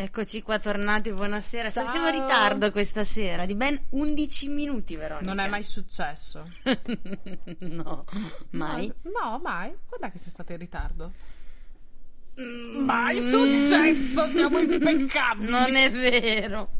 Eccoci qua tornati, buonasera. Ciao. Siamo in ritardo questa sera, di ben 11 minuti, Veronica. Non è mai successo. no, mai. No, mai. Quando è che sei stata in ritardo? Mm. Mai successo, siamo impeccabili. Non è vero.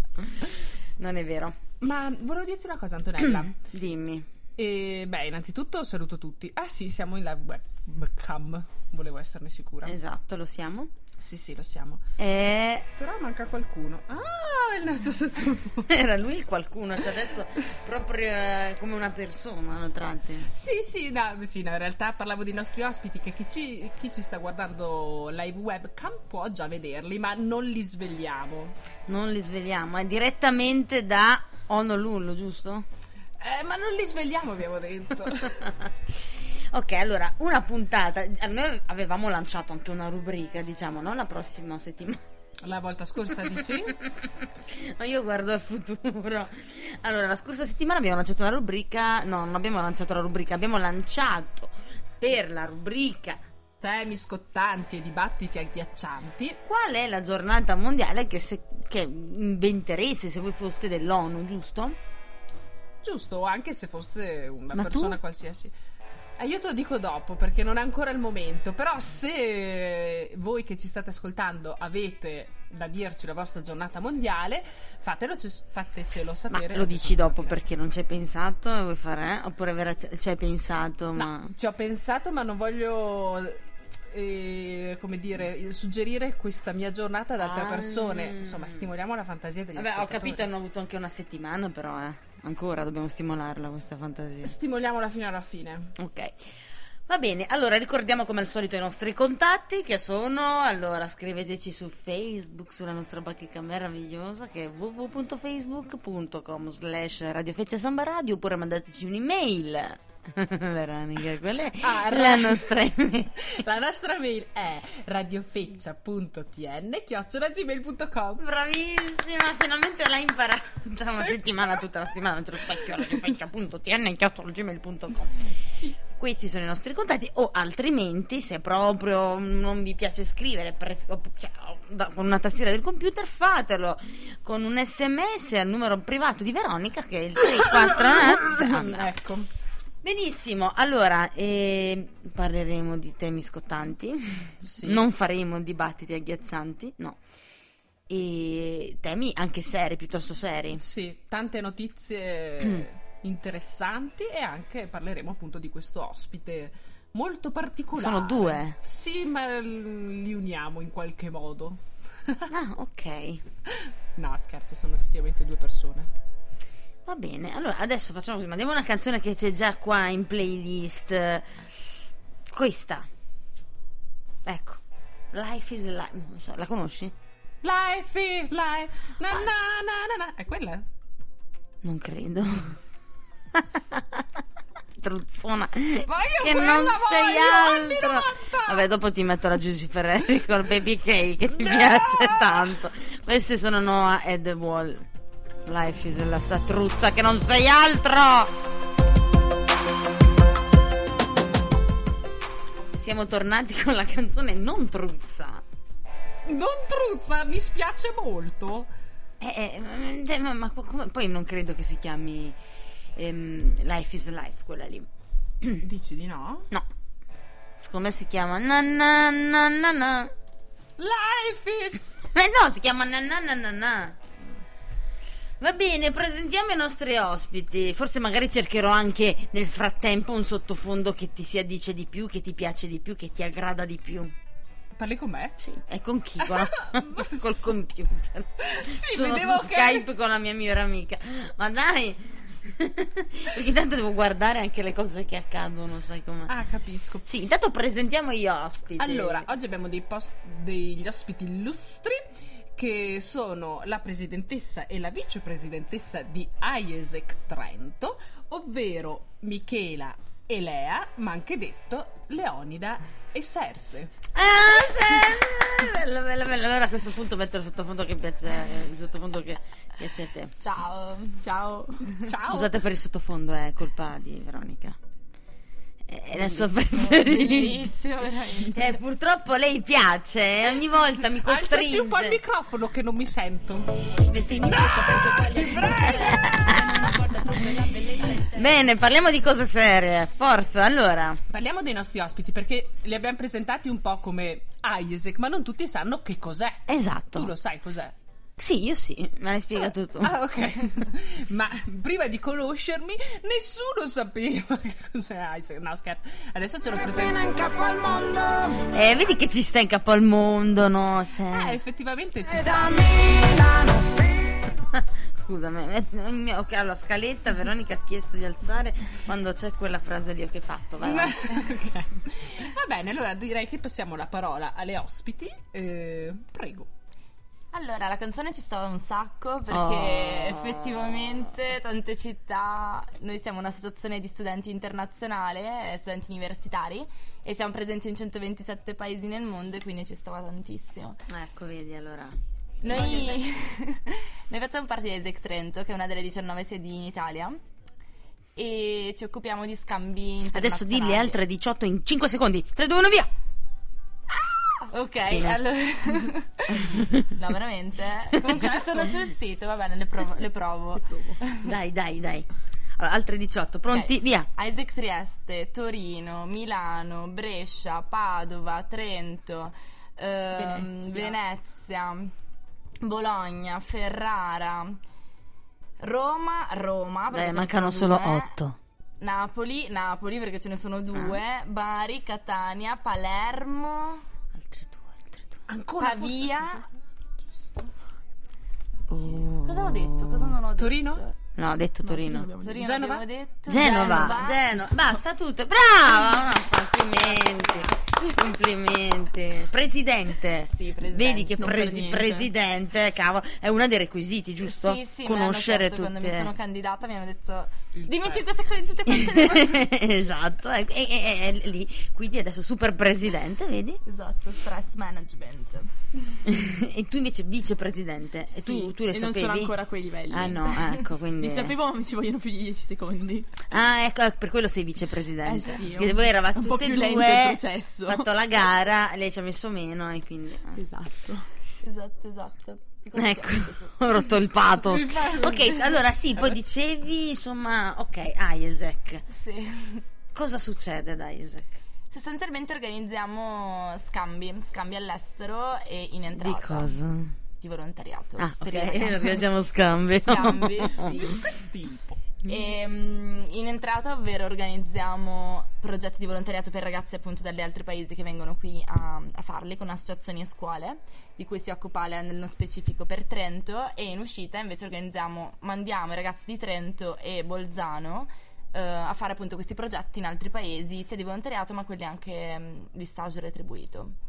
Non è vero. Ma volevo dirti una cosa, Antonella. Dimmi. E, beh, innanzitutto saluto tutti. Ah sì, siamo in live webcam. Volevo esserne sicura. Esatto, lo siamo. Sì, sì, lo siamo. E Però manca qualcuno. Ah, il nostro sottofondo. era lui il qualcuno, cioè adesso proprio eh, come una persona lo tratti. Sì, sì no, sì, no, in realtà parlavo dei nostri ospiti che chi ci, chi ci sta guardando live webcam può già vederli, ma non li svegliamo. Non li svegliamo, è direttamente da Honolulu, giusto? Eh, ma non li svegliamo, abbiamo detto. Ok, allora, una puntata. Noi avevamo lanciato anche una rubrica, diciamo, no? La prossima settimana. La volta scorsa dici? Ma io guardo al futuro. Allora, la scorsa settimana abbiamo lanciato una rubrica. No, non abbiamo lanciato la rubrica, abbiamo lanciato per la rubrica Temi scottanti e dibattiti agghiaccianti. qual è la giornata mondiale che, se, che inventereste se voi foste dell'ONU, giusto? Giusto, anche se foste una Ma persona tu? qualsiasi. Eh, io te lo dico dopo perché non è ancora il momento. Però, se voi che ci state ascoltando avete da dirci la vostra giornata mondiale, fatelo, fatecelo Ma sapere. lo dici dopo perché non ci hai pensato? Vuoi fare? eh? Oppure vera- ci hai pensato? Ma... No, ci ho pensato, ma non voglio. Eh, come dire, suggerire questa mia giornata ad altre Ah. persone. Insomma, stimoliamo la fantasia degli Vabbè, ho ascoltatori. capito, hanno avuto anche una settimana, però, eh. Ancora dobbiamo stimolarla questa fantasia. Stimoliamola fino alla fine. Ok. Va bene, allora ricordiamo come al solito i nostri contatti che sono, allora scriveteci su Facebook, sulla nostra bacheca meravigliosa che è www.facebook.com slash radiofeccia samba radio oppure mandateci un'email. Veronica, qual è Ah, la ra- nostra email? La nostra mail è radiofeccia.tn chiocciolagmail.com Bravissima, finalmente l'hai imparata una settimana, tutta la settimana, mentre lo specchio radiofeccia.tn chiocciolagmail.com Sì. Questi sono i nostri contatti, o altrimenti, se proprio non vi piace scrivere pre- cioè, da- con una tastiera del computer, fatelo con un sms al numero privato di Veronica che è il 349. ecco. Benissimo, allora eh, parleremo di temi scottanti, Sì. non faremo dibattiti agghiaccianti, no. E temi anche seri, piuttosto seri. Sì, tante notizie interessanti e anche parleremo appunto di questo ospite molto particolare. Sono due? Sì, ma li uniamo in qualche modo. Ah, ok. No, scherzo, sono effettivamente due persone. Va bene, allora adesso facciamo così, mandiamo una canzone che c'è già qua in playlist. Questa. Ecco. Life is life. non so, La conosci? Life is life. Na, na, na, na. È quella? Non credo. Truzzona. io che non sei voglio, altro. 90. Vabbè, dopo ti metto la Giusy Ferreri col baby cake che ti No! piace tanto. Queste sono Noah e The Wall. Life is la sta truzza che non sei altro. Siamo tornati con la canzone non truzza. Non truzza, mi spiace molto. Eh, eh, eh, ma, ma come- poi non credo che si chiami ehm, Life is Life quella lì. Dici di no? No. Secondo me si chiama na na na na na. Life is. Ma no, si chiama na na na na na. Va bene, presentiamo i nostri ospiti. Forse magari cercherò anche nel frattempo un sottofondo che ti si addice di più, che ti piace di più, che ti aggrada di più. Parli con me? Sì, e con chi? Con- Col computer. Sì, Sono vedevo su che- Skype con la mia migliore amica. Ma dai! Perché intanto devo guardare anche le cose che accadono, sai com'è? Ah, capisco. Sì, intanto presentiamo gli ospiti. Allora, oggi abbiamo dei post- degli ospiti illustri che sono la presidentessa e la vicepresidentessa di IESEC Trento, ovvero Michela e Lea, ma anche detto Leonida e Serse. Ah, sì! Bello, bello, bello. Allora a questo punto metto il sottofondo che piace, il sottofondo che piace a te. Ciao, ciao. Ciao. Scusate per il sottofondo, è colpa di Veronica. È, la sua preferita. Eh, purtroppo lei piace e ogni volta mi Alzaci costringe. un po' il microfono che non mi sento. Vestiti in fretta perché voglia di non importa troppo la bellezza Bene, parliamo di cose serie. Forza, allora. Parliamo dei nostri ospiti perché li abbiamo presentati un po' come Isaac, ma non tutti sanno che cos'è. Esatto. Tu lo sai cos'è? Sì, io sì, me l'hai spiegato tu. Ah, ok. Ma prima di conoscermi, nessuno sapeva che cos'è Isaac. No, scherzo. Adesso ce lo presento. in capo al mondo Eh, vedi che ci sta in capo al mondo, no? Eh, Cioè... effettivamente ci sta. Scusami, mio- ok, alla scaletta Veronica ha chiesto di alzare quando c'è quella frase lì che hai fatto. Vai, vai. Ok. Va bene, allora direi che passiamo la parola alle ospiti. Eh, prego. Allora, la canzone ci stava un sacco perché Oh. effettivamente tante città, noi siamo un'associazione di studenti internazionale, eh, studenti universitari e siamo presenti in 127 paesi nel mondo e quindi ci stava tantissimo. Ecco, vedi allora. Noi, noi facciamo parte di ESEC Trento, che è una delle 19 sedi in Italia e ci occupiamo di scambi internazionali. Adesso di le altre 18 in 5 secondi. 3, 2, 1, via! Ok, allora... no, veramente? Comunque ci sono sul sito, va bene, le provo. Le provo. Dai, dai, dai. Allora, altre 18, pronti? Ok. Via. Isaac Trieste, Torino, Milano, Brescia, Padova, Trento, ehm, Venezia. Bologna, Ferrara, Roma, Roma. Dai, mancano solo due. 8. Napoli, Napoli perché ce ne sono due. Ah. Bari, Catania, Palermo, Altre 2, altre 2. Ancora Pavia. Oh. Cosa ho detto? Cosa non ho detto? Torino? No, ho detto Torino. Torino Genova? abbiamo detto. Genova, Genova, basta tutto. Brava! No, complimenti. Complimenti. Presidente. Sì, presidente. Vedi che Non presi- presidente, cavolo, è uno dei requisiti, giusto? Sì, sì, Conoscere tutte. quando mi sono candidata mi hanno detto dimmi test. 5 secondi tutte quante le esatto, e, e- e- e lì, quindi adesso super presidente, vedi? Esatto, stress management. e tu invece vicepresidente. E tu, Sì, tu le e non sapevi? sono ancora a quei livelli. Ah no, ecco, quindi... Li sapevo, ma mi ci vogliono più di 10 secondi. Ah, ecco, ecco, per quello sei vicepresidente. Eh sì, Perché un- voi eravate un po' e più lento due, il processo. Fatto la gara, lei ci ha messo meno e quindi... eh. Esatto. Esatto, esatto. Ecco, ho rotto il pathos. Il pathos. ok, allora sì, poi dicevi, insomma, ok, Isaac. Sì. Cosa succede ad Isaac? Sostanzialmente organizziamo scambi, scambi all'estero e in entrata. Di cosa? Di volontariato. Ah, ok, organizziamo scambi. Scambi, sì. Tipo. E, mm, in entrata, ovvero organizziamo progetti di volontariato per ragazzi appunto dagli altri paesi che vengono qui a, a farli con associazioni e scuole, di cui si occupa Alea nello specifico per Trento e in uscita invece organizziamo, mandiamo i ragazzi di Trento e Bolzano eh, a fare appunto questi progetti in altri paesi, sia di volontariato ma quelli anche mm, di stage retribuito.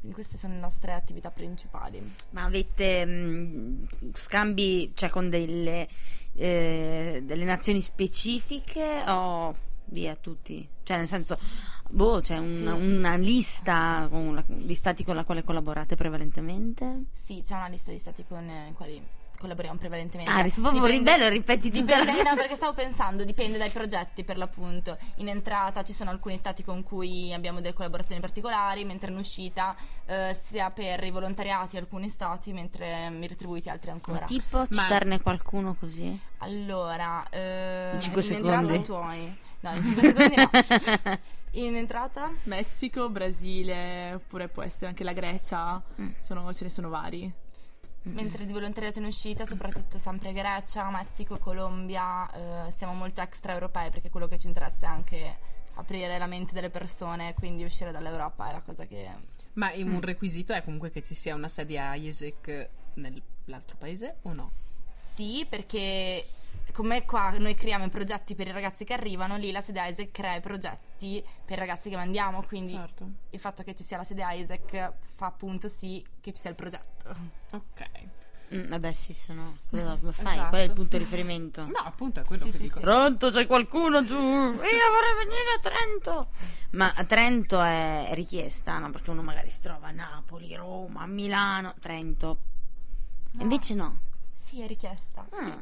Quindi queste sono le nostre attività principali. Ma avete mh, scambi, cioè con delle, eh, delle nazioni specifiche o via tutti? Cioè nel senso, boh, c'è una, Sì. una lista la- di stati con la quale collaborate prevalentemente? Sì, c'è una lista di stati con eh, i quali collaboriamo prevalentemente. Ah, proprio Dipende- bello, ripeti la Dipende, no, perché stavo pensando, dipende dai progetti per l'appunto. In entrata ci sono alcuni stati con cui abbiamo delle collaborazioni particolari, mentre in uscita eh, sia per i volontariati alcuni stati, mentre i retribuiti altri Ma ancora. tipo Ma- citarne qualcuno così? Allora, eh, In cinque in secondi? entrata i tuoi. No, in 5 secondi no. In entrata? Messico, Brasile, oppure può essere anche la Grecia. Mm. Sono- ce ne sono vari. Mentre di volontariato in uscita, soprattutto sempre Grecia, Messico, Colombia, eh, siamo molto extraeuropei perché quello che ci interessa è anche aprire la mente delle persone, quindi uscire dall'Europa è la cosa che... Ma un requisito è comunque che ci sia una sede a nell'altro paese o no? Sì, perché come qua noi creiamo i progetti per i ragazzi che arrivano, lì la sede Isaac crea i progetti per i ragazzi che mandiamo, quindi Certo. il fatto che ci sia la sede Isaac fa appunto sì che ci sia il progetto. Ok. Mm, vabbè, sì, se no, cosa come fai? Esatto. Qual è il punto di riferimento? No, appunto è quello Sì, che sì, dico. sì. Pronto, c'è qualcuno giù? Io vorrei venire a Trento. Ma a Trento è richiesta, no? Perché uno magari si trova a Napoli, Roma, Milano, Trento. No. Invece no. Sì, è richiesta. Ah,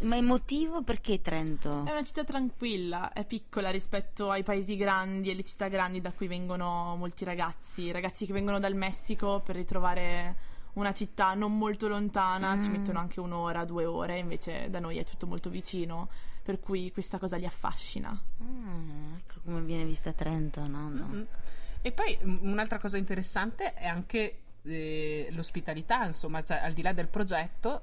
Ma il motivo perché Trento? È una città tranquilla, è piccola rispetto ai paesi grandi e le città grandi da cui vengono molti ragazzi, ragazzi che vengono dal Messico per ritrovare una città non molto lontana, ci Mm. mettono anche un'ora, due ore, invece da noi è tutto molto vicino, per cui questa cosa li affascina. Ah, ecco come viene vista Trento, no? no. Mm. E poi mm, un'altra cosa interessante è anche eh, l'ospitalità, insomma, cioè, al di là del progetto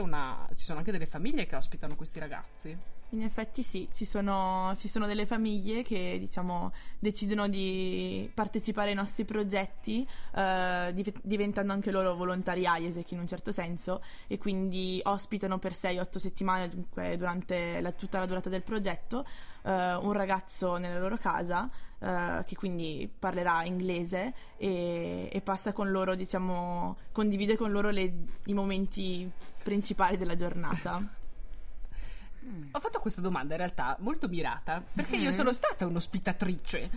una, ci sono anche delle famiglie che ospitano questi ragazzi. In effetti sì, ci sono, ci sono delle famiglie che diciamo decidono di partecipare ai nostri progetti eh, div- diventando anche loro volontari IESEC in un certo senso e quindi ospitano per 6-8 settimane dunque durante la- tutta la durata del progetto eh, un ragazzo nella loro casa eh, che quindi parlerà inglese e, e passa con loro diciamo condivide con loro le- i momenti principali della giornata. Ho fatto questa domanda in realtà molto mirata perché io sono stata un'ospitatrice.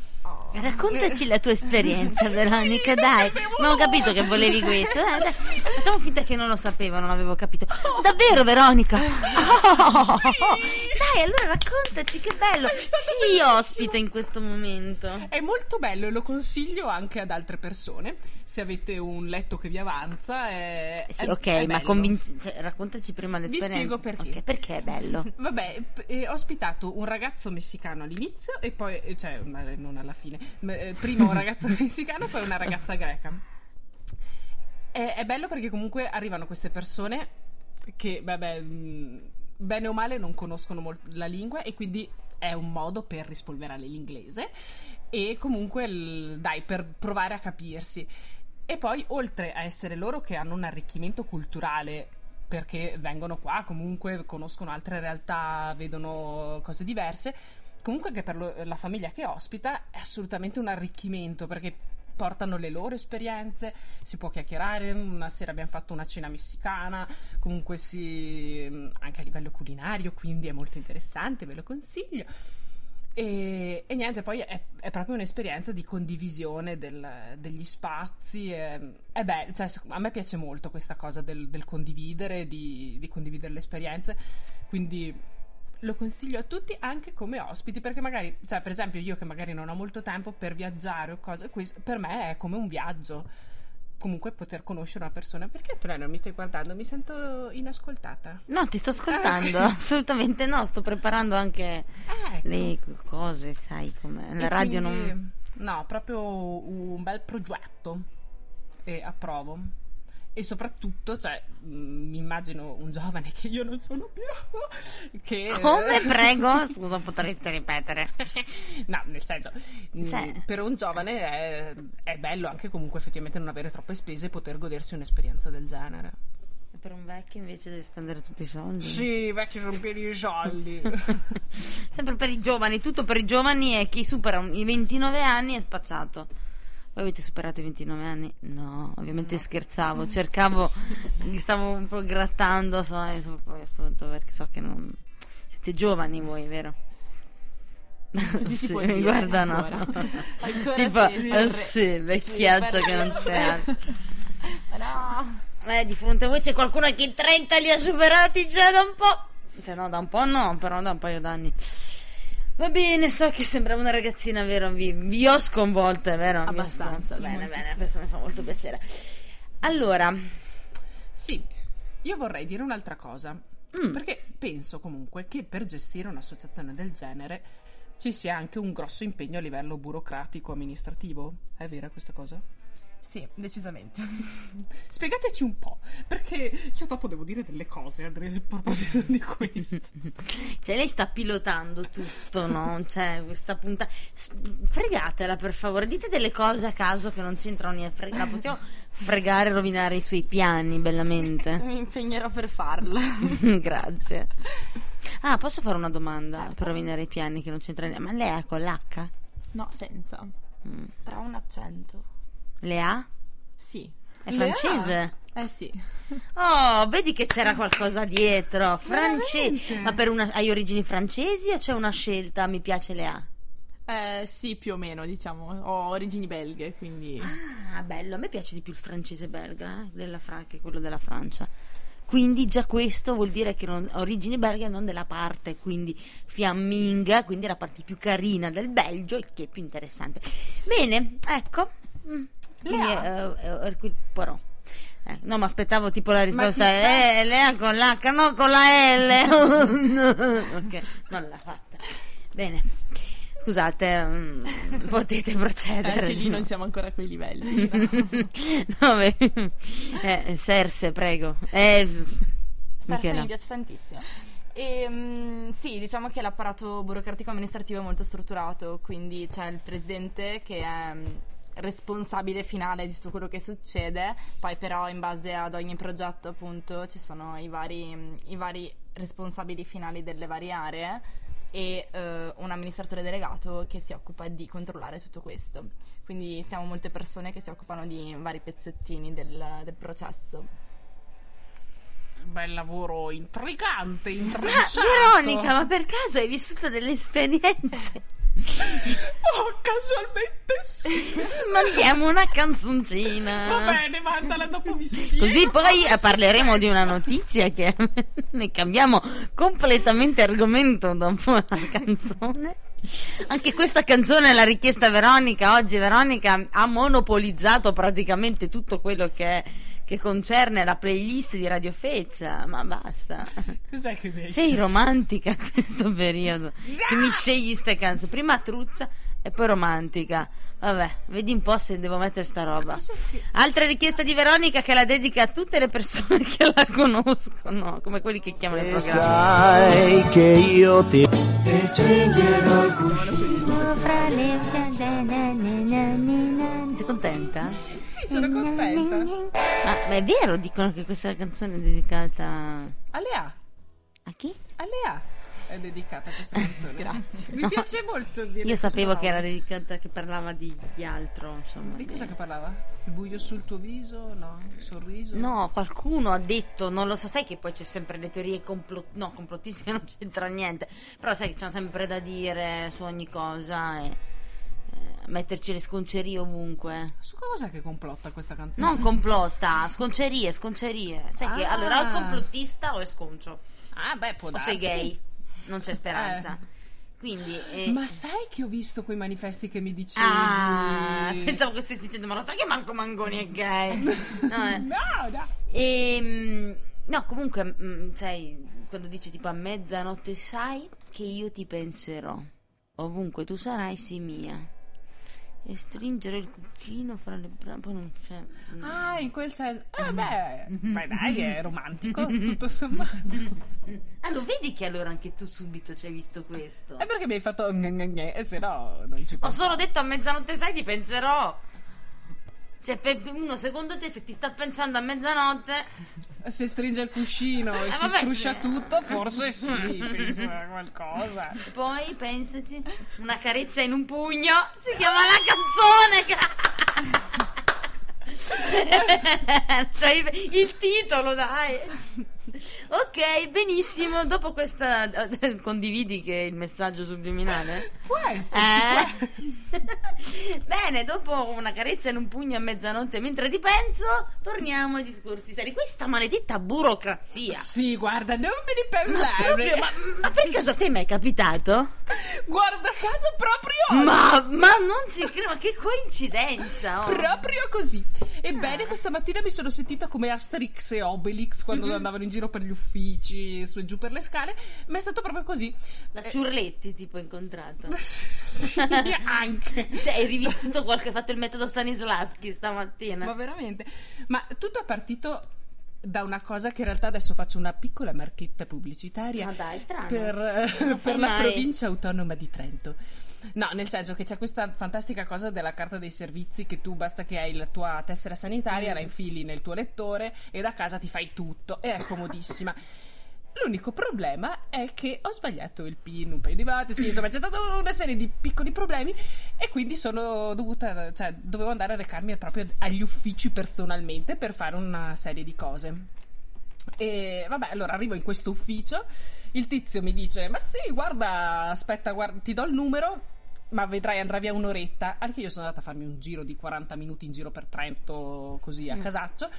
Raccontaci la tua esperienza, Sì, Veronica, dai. avevo Ma ho capito che volevi questo. Dai, dai. Facciamo finta che non lo sapevo, non avevo capito. Davvero, Veronica? Oh, Dai, allora raccontaci, che bello. Sì, ospita in questo momento. È molto bello e lo consiglio anche ad altre persone. Se avete un letto che vi avanza, è, Sì, è- ok, è ma convin- cioè, raccontaci prima l'esperienza. spiego perché. Ok, perché è bello. Vabbè, eh, ho ospitato un ragazzo messicano all'inizio e poi, eh, cioè, ma non alla fine, ma, eh, prima un ragazzo messicano e poi una ragazza greca. È, è bello perché comunque arrivano queste persone che, vabbè, mh, bene o male non conoscono molto la lingua e quindi è un modo per rispolverare l'inglese e comunque, il- dai, per provare a capirsi. E poi, oltre a essere loro che hanno un arricchimento culturale perché vengono qua, comunque conoscono altre realtà, vedono cose diverse, comunque anche per lo- la famiglia che ospita è assolutamente un arricchimento perché portano le loro esperienze, si può chiacchierare, una sera abbiamo fatto una cena messicana, comunque si, anche a livello culinario, quindi è molto interessante, ve lo consiglio. E, e niente, poi è, è proprio un'esperienza di condivisione del- degli spazi. È, è bello, cioè, a me piace molto questa cosa del, del condividere, di, di condividere le esperienze. Quindi lo consiglio a tutti anche come ospiti, perché magari, cioè, per esempio, io che magari non ho molto tempo per viaggiare o cose, per me è come un viaggio. Comunque poter conoscere una persona. Perché tu non mi stai guardando? Mi sento inascoltata. No, ti sto ascoltando. Ah, ok. Assolutamente no, sto preparando anche Ah, ecco. le cose, sai come. La E radio quindi- non. No, proprio un bel progetto. E approvo. E soprattutto, cioè, mh, mi immagino un giovane che io non sono più. Che... Come prego? Scusa, potresti ripetere. no, nel senso, mh, Cioè- per un giovane è, è bello anche comunque effettivamente non avere troppe spese e poter godersi un'esperienza del genere. E per un vecchio invece devi spendere tutti i soldi. Sì, vecchi sono pieni di soldi. Sempre per i giovani, tutto per i giovani e chi supera i 29 anni è spacciato. Voi avete superato i 29 anni? No, ovviamente scherzavo, cercavo, mi stavo un po' grattando, so, assolutamente, perché so che non... Siete giovani voi, vero? Così si Sì, mi dire guardano. ancora. Ancora tipo, sì, eh, sì, vecchiaccio sì, che non c'è. No. Eh, di fronte a voi c'è qualcuno che i 30 li ha superati già da un po'. Cioè, no, da un po' no, però da un paio d'anni. Va bene, so che sembrava una ragazzina, vero? Vi, vi ho sconvolta, vero? Vi ho Abbastanza. Bene, bene, questo mi fa molto piacere. Allora, Sì, io vorrei dire un'altra cosa. Mm. Perché penso comunque che per gestire un'associazione del genere ci sia anche un grosso impegno a livello burocratico amministrativo. È vera questa cosa? Sì, decisamente. Spiegateci un po', perché io dopo devo dire delle cose a proposito di questo. cioè, lei sta pilotando tutto, no? Cioè, questa puntata. S- Fregatela, per favore. Dite delle cose a caso che non c'entrano niente. Fre- la possiamo fregare e rovinare i suoi piani, bellamente. Mi impegnerò per farlo. Grazie. Ah, posso fare una domanda Certo. per rovinare i piani che non c'entra niente? Ma lei ha con l'H? No, senza. Mm. Però ha un accento. Le ha? Sì. È francese? Eh sì. Oh, vedi che c'era qualcosa dietro. Francese. Ma per una, hai origini francesi o c'è una scelta? Mi piace le ha? Eh, sì, più o meno, diciamo. Ho origini belghe, quindi... Ah, bello. A me piace di più il francese belga eh, della Fra- che quello della Francia. quindi già questo vuol dire che non, origini belghe non della parte quindi fiamminga, quindi la parte più carina del Belgio, il che è più interessante. Bene, ecco. Mm. Quindi, Lea. eh, eh, Hercule Poirot. Eh, no, ma aspettavo tipo la risposta. Eh, Lea con l'H, no con la L. ok, non l'ha fatta. Bene. Scusate, mm, potete procedere. Anche lì non siamo ancora a quei livelli. no, beh, eh, Serse, prego. Eh, Michela. mi piace tantissimo. E, mm, sì, diciamo che l'apparato burocratico amministrativo è molto strutturato, quindi c'è il presidente che è mm, responsabile finale di tutto quello che succede, poi però in base ad ogni progetto appunto ci sono i vari, i vari responsabili finali delle varie aree e eh, un amministratore delegato che si occupa di controllare tutto questo. Quindi siamo molte persone che si occupano di vari pezzettini del, del processo. Bel lavoro intrigante, Ma intrecciato. Veronica, ma per caso hai vissuto delle esperienze? Oh, casualmente sì. Mandiamo una canzoncina. Va bene, mandala dopo mi spiego. Così poi eh, è parleremo di una notizia che ne cambiamo completamente argomento dopo la canzone. Anche questa canzone l'ha richiesta Veronica. Oggi Veronica ha monopolizzato praticamente tutto quello che, che concerne la playlist di Radio Feccia. Ma basta. Cos'è che mi Sei romantica a questo periodo. Che mi scegli ste canzoni. Prima truzza e poi romantica. Vabbè, vedi un po' se devo mettere sta roba. Altra richiesta di Veronica che la dedica a tutte le persone che la conoscono, come quelli che chiamano il E programma. sai che io ti Sei contenta? Sono contenta. Ma, ma è vero, dicono che questa canzone è dedicata A Lea, a chi? a Lea è dedicata questa canzone. Grazie. Mi piace molto dire Io sapevo che era dedicata, che parlava di, di altro, insomma. Di cosa che parlava? Il buio sul tuo viso? No? Il sorriso? No, qualcuno ha detto, non lo so, sai che poi c'è sempre le teorie complot- no, complottistiche non c'entra niente, però sai che c'è sempre da dire su ogni cosa e eh, metterci le sconcerie ovunque. Su cosa che complotta questa canzone? Non complotta, sconcerie, sconcerie. Sai che Ah. allora o è complottista o è sconcio. Ah, beh, può O darsi. sei gay. Non c'è speranza. Quindi eh, Ma sai che ho visto quei manifesti che mi dicevi? Ah, pensavo che stessi dicendo, ma lo sai che Marco Mangoni è gay? No, eh. No, no. Ehm, no, comunque, mm, sai, quando dice tipo a mezzanotte sai che io ti penserò. Ovunque tu sarai, sì mia. E stringere il cuffino fra le braccia. non c'è. mm. Ah, in quel senso. Eh, beh, beh, dai, è romantico, tutto sommato. Ah, lo vedi che allora anche tu subito ci hai visto questo? È perché mi hai fatto e se no non ci Ho penso. solo detto a mezzanotte sai ti penserò. Cioè, per uno, secondo te, se ti sta pensando a mezzanotte, Se stringe il cuscino e Eh, si vabbè, struscia sì. tutto, forse sì, pensa a qualcosa. poi pensaci, una carezza in un pugno si chiama la canzone. Cioè, il titolo, dai. Ok, benissimo. Dopo questa. Condividi che è il messaggio subliminale? Può essere. Eh? Bene, dopo una carezza in un pugno a mezzanotte mentre ti penso, torniamo ai discorsi seri. Questa maledetta burocrazia. Sì, guarda, non me ne Ma, parlare. proprio, ma, ma per caso a te mi è capitato? Guarda caso proprio. Ma, ma non ci credo, ma che coincidenza! oh. Proprio così. Ebbene, questa mattina mi sono sentita come Asterix e Obelix quando andavano in giro per gli uffici, su e giù per le scale. Ma è stato proprio così. La Ciurletti tipo incontrato. Sì, anche. Cioè, hai rivissuto qualche, hai fatto il metodo Stanislaschi stamattina. Ma veramente. Ma tutto è partito da una cosa che in realtà adesso faccio una piccola marchetta pubblicitaria. Ma dai, per, eh, per la provincia autonoma di Trento. No, nel senso che c'è questa fantastica cosa della carta dei servizi che tu basta che hai la tua tessera sanitaria, Mm. la infili nel tuo lettore e da casa ti fai tutto e è comodissima. L'unico problema è che ho sbagliato il PIN un paio di volte, sì, insomma c'è stata una serie di piccoli problemi e quindi sono dovuta, cioè dovevo andare a recarmi proprio agli uffici personalmente per fare una serie di cose. E vabbè, allora arrivo in questo ufficio, il tizio mi dice: Ma sì, guarda, aspetta, guarda, ti do il numero, ma vedrai andrà via un'oretta. Anche io sono andata a farmi un giro di 40 minuti in giro per Trento, così a casaccio.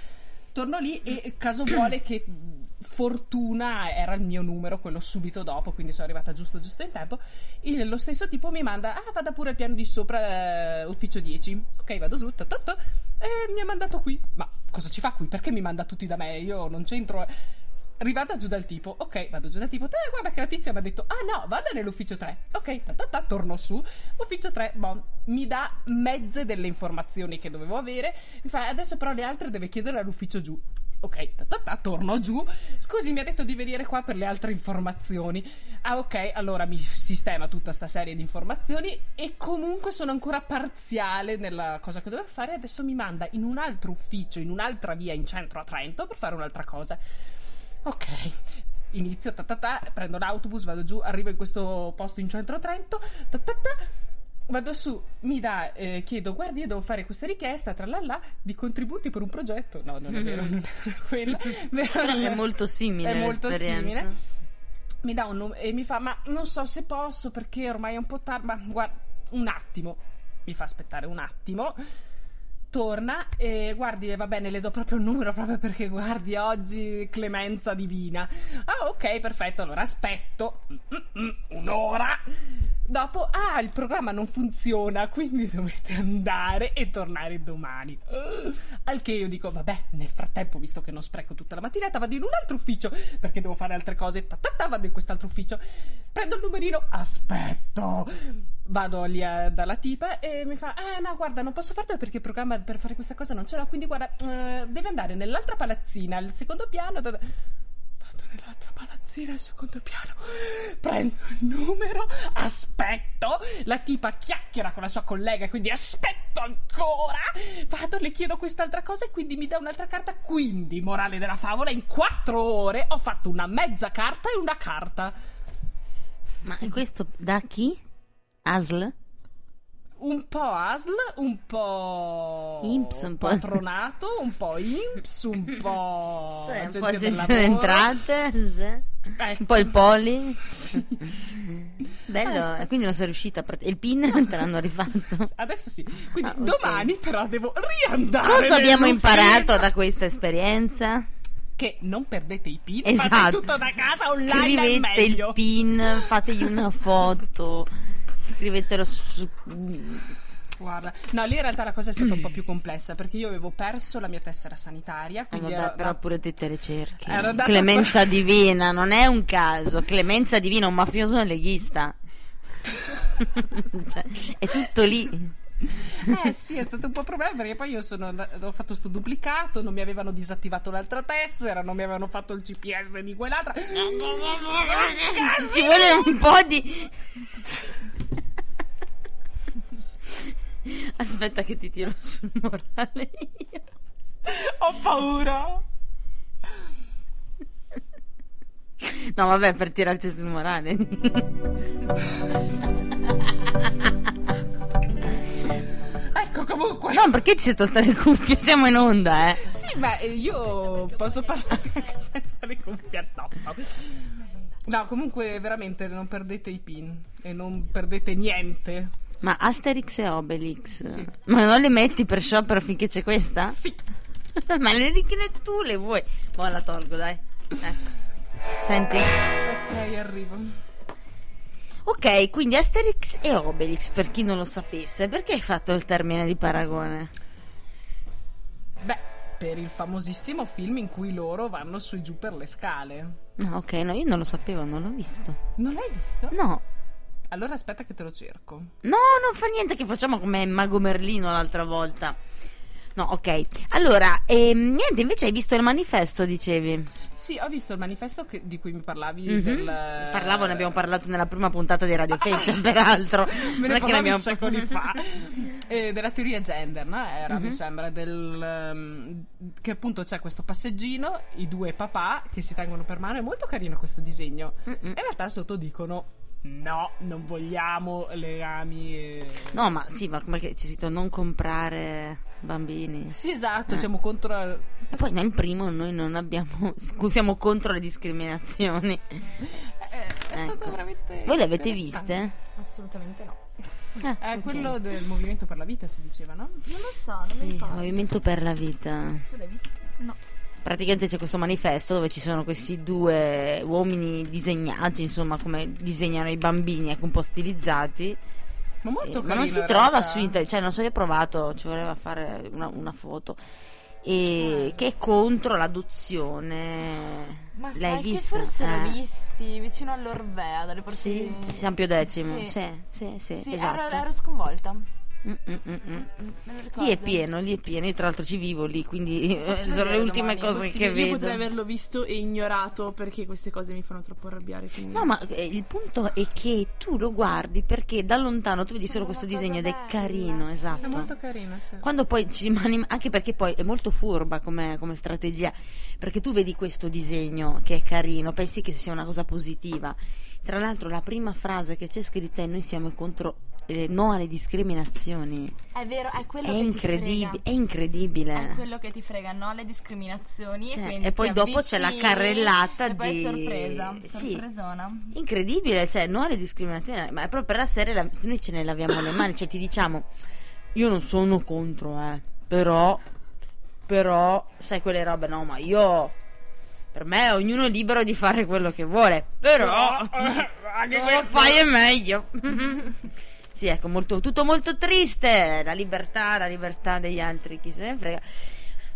Torno lì e caso vuole che fortuna era il mio numero, quello subito dopo, quindi sono arrivata giusto giusto in tempo. Il- lo stesso tipo mi manda, ah vada pure al piano di sopra, eh, ufficio 10. Ok, vado su, ta, ta, e mi ha mandato qui. Ma cosa ci fa qui? Perché mi manda tutti da me? Io non c'entro. Arrivata giù dal tipo, ok, vado giù dal tipo, te guarda che la tizia mi ha detto, ah no, vada nell'ufficio 3, ok, ta, ta, ta, torno su, ufficio 3, boh, mi dà mezze delle informazioni che dovevo avere, mi fa, adesso però le altre deve chiedere all'ufficio giù, ok, ta, ta, ta, torno giù, scusi mi ha detto di venire qua per le altre informazioni, ah ok, allora mi sistema tutta sta serie di informazioni e comunque sono ancora parziale nella cosa che dovevo fare, adesso mi manda in un altro ufficio, in un'altra via in centro a Trento per fare un'altra cosa. Ok, inizio, ta ta ta, prendo l'autobus, vado giù, arrivo in questo posto in centro Trento, ta ta ta, vado su, mi dà, eh, chiedo, guardi, io devo fare questa richiesta, tra la là, di contributi per un progetto. No, non è vero, non era quella. Però è molto simile È molto simile. Mi dà un nome e mi fa, ma non so se posso perché ormai è un po' tardi, ma guarda, un attimo. Mi fa aspettare un attimo. Torna e guardi, va bene, le do proprio il numero proprio perché guardi, oggi clemenza divina. Ah, ok, perfetto, allora aspetto Mm, mm, un'ora. Dopo, ah, il programma non funziona, quindi dovete andare e tornare domani. Uh, al che io dico, vabbè, nel frattempo, visto che non spreco tutta la mattinata, vado in un altro ufficio perché devo fare altre cose. Ta, ta, ta, vado in quest'altro ufficio, prendo il numerino, aspetto. Vado lì eh, dalla tipa e mi fa: Ah, no, guarda, non posso fartelo perché il programma per fare questa cosa non ce l'ho. Quindi, guarda, eh, devi andare nell'altra palazzina, al secondo piano. da- da- nell'altra palazzina al secondo piano. Prendo il numero, aspetto. La tipa chiacchiera con la sua collega, quindi aspetto ancora. Vado, le chiedo quest'altra cosa e quindi mi dà un'altra carta. Quindi, morale della favola, in quattro ore ho fatto una mezza carta e una carta. Ma questo da chi? ASL? Un po' ASL, un po' Imps, un po'. patronato, un po' IMPS, un po' Sì, un po' agenzia delle entrate, sì. Ecco. un po' il poli. Bello, e quindi non sei riuscita a part- Il pin te l'hanno rifatto. Adesso sì. Quindi Ah, ok. domani però devo riandare. Cosa abbiamo imparato da questa esperienza? Che non perdete i pin, fate Esatto. tutto da casa online Scrivete il pin, fategli una foto, scrivetelo su. Guarda, no, lì in realtà la cosa è stata un po' più complessa perché io avevo perso la mia tessera sanitaria, Eh, vabbè, però pure te te le cerchi. Clemenza Divina, non è un caso. Clemenza Divina, un mafioso leghista. Cioè, è tutto lì. Eh sì, è stato un po' un problema perché poi io sono ho fatto sto duplicato, non mi avevano disattivato l'altra tessera, non mi avevano fatto il GPS di quell'altra. Ci vuole un po' di. Aspetta che ti tiro sul morale io. Ho paura. No, vabbè, per tirarti sul morale. No, perché ti sei tolta le cuffie? Siamo in onda, eh. Sì, beh, io posso parlare anche senza le cuffie addosso. No, comunque, veramente non perdete i pin e non perdete niente. Ma Asterix e Obelix. Sì. Ma non le metti per sciopero finché c'è questa? Sì. Ma le richiede tu le vuoi? Boh, la tolgo, dai. Ecco. Senti. Ok, arrivo. Ok, quindi Asterix e Obelix, per chi non lo sapesse, perché hai fatto il termine di paragone? Beh, per il famosissimo film in cui loro vanno su e giù per le scale. No, ok, no, io non lo sapevo, non l'ho visto. Non l'hai visto? No, Allora aspetta che te lo cerco. no, non fa niente che facciamo come Mago Merlino l'altra volta. No, ok. Allora, ehm, niente, invece hai visto il manifesto, dicevi. Sì, ho visto il manifesto che- di cui mi parlavi. Mhm. del- Parlavo, ne abbiamo parlato nella prima puntata di Radio Fece, peraltro. Me ne parlavi abbiamo secoli fa Eh, della teoria gender, no? Era, Mhm. mi sembra, del, ehm, che appunto c'è questo passeggino, i due papà che si tengono per mano. È molto carino questo disegno. Mm-mm. E in realtà sotto dicono: No, non vogliamo legami. e-" No, ma sì, ma come che ci si non comprare bambini. Sì, esatto, Eh. siamo contro. E poi nel primo noi non abbiamo. siamo contro le discriminazioni. Eh, è stato Ecco. veramente. Voi le avete viste? Assolutamente no. Ah, È ok. quello del movimento per la vita, si diceva, no? Non lo so, non mi Sì, ricordo. Movimento per la vita. Tu l'hai visto? No. praticamente c'è questo manifesto dove ci sono questi due uomini disegnati, insomma, come disegnano i bambini, ecco, un po' stilizzati. Ma molto Eh, carino. ma non si trova su internet, cioè non so, io ho provato, ci voleva fare una, una foto. E che è contro l'adozione. Ma L'hai vista? forse l'ho Eh. visti vicino all'Orvea, dalle parti Sì, di- San Pio X. Sì. sì, sì, sì, Sì, esatto. ero, ero sconvolta. Mm, mm, mm. Lì è pieno, lì è pieno. Io tra l'altro ci vivo lì, quindi eh, sono le ultime domani. cose che Io vedo. potrei averlo visto e ignorato perché queste cose mi fanno troppo arrabbiare. quindi- No, ma eh, il punto è che tu lo guardi perché da lontano tu vedi solo questo disegno ed è carino, sì. esatto. È molto carina, sì. Quando poi ci rimani, anche perché poi è molto furba come, come strategia, perché tu vedi questo disegno che è carino, pensi che sia una cosa positiva. Tra l'altro, la prima frase che c'è scritta è: Noi siamo contro eh, no alle discriminazioni. È vero, è quello È che ti incredibile, frega. è incredibile. È quello che ti frega, no? Le discriminazioni. Cioè, quindi e poi ti dopo c'è la carrellata e poi di- sorpresa. Sì. Sorpresona. Incredibile, cioè, no alle discriminazioni, ma è proprio per la serie la- noi ce ne laviamo le mani, cioè ti diciamo, io non sono contro, eh, però, però, sai quelle robe, no, ma io, per me ognuno è libero di fare quello che vuole, però, se lo fai è meglio. sì, ecco, molto, tutto molto triste, la libertà, la libertà degli altri, chi se ne frega.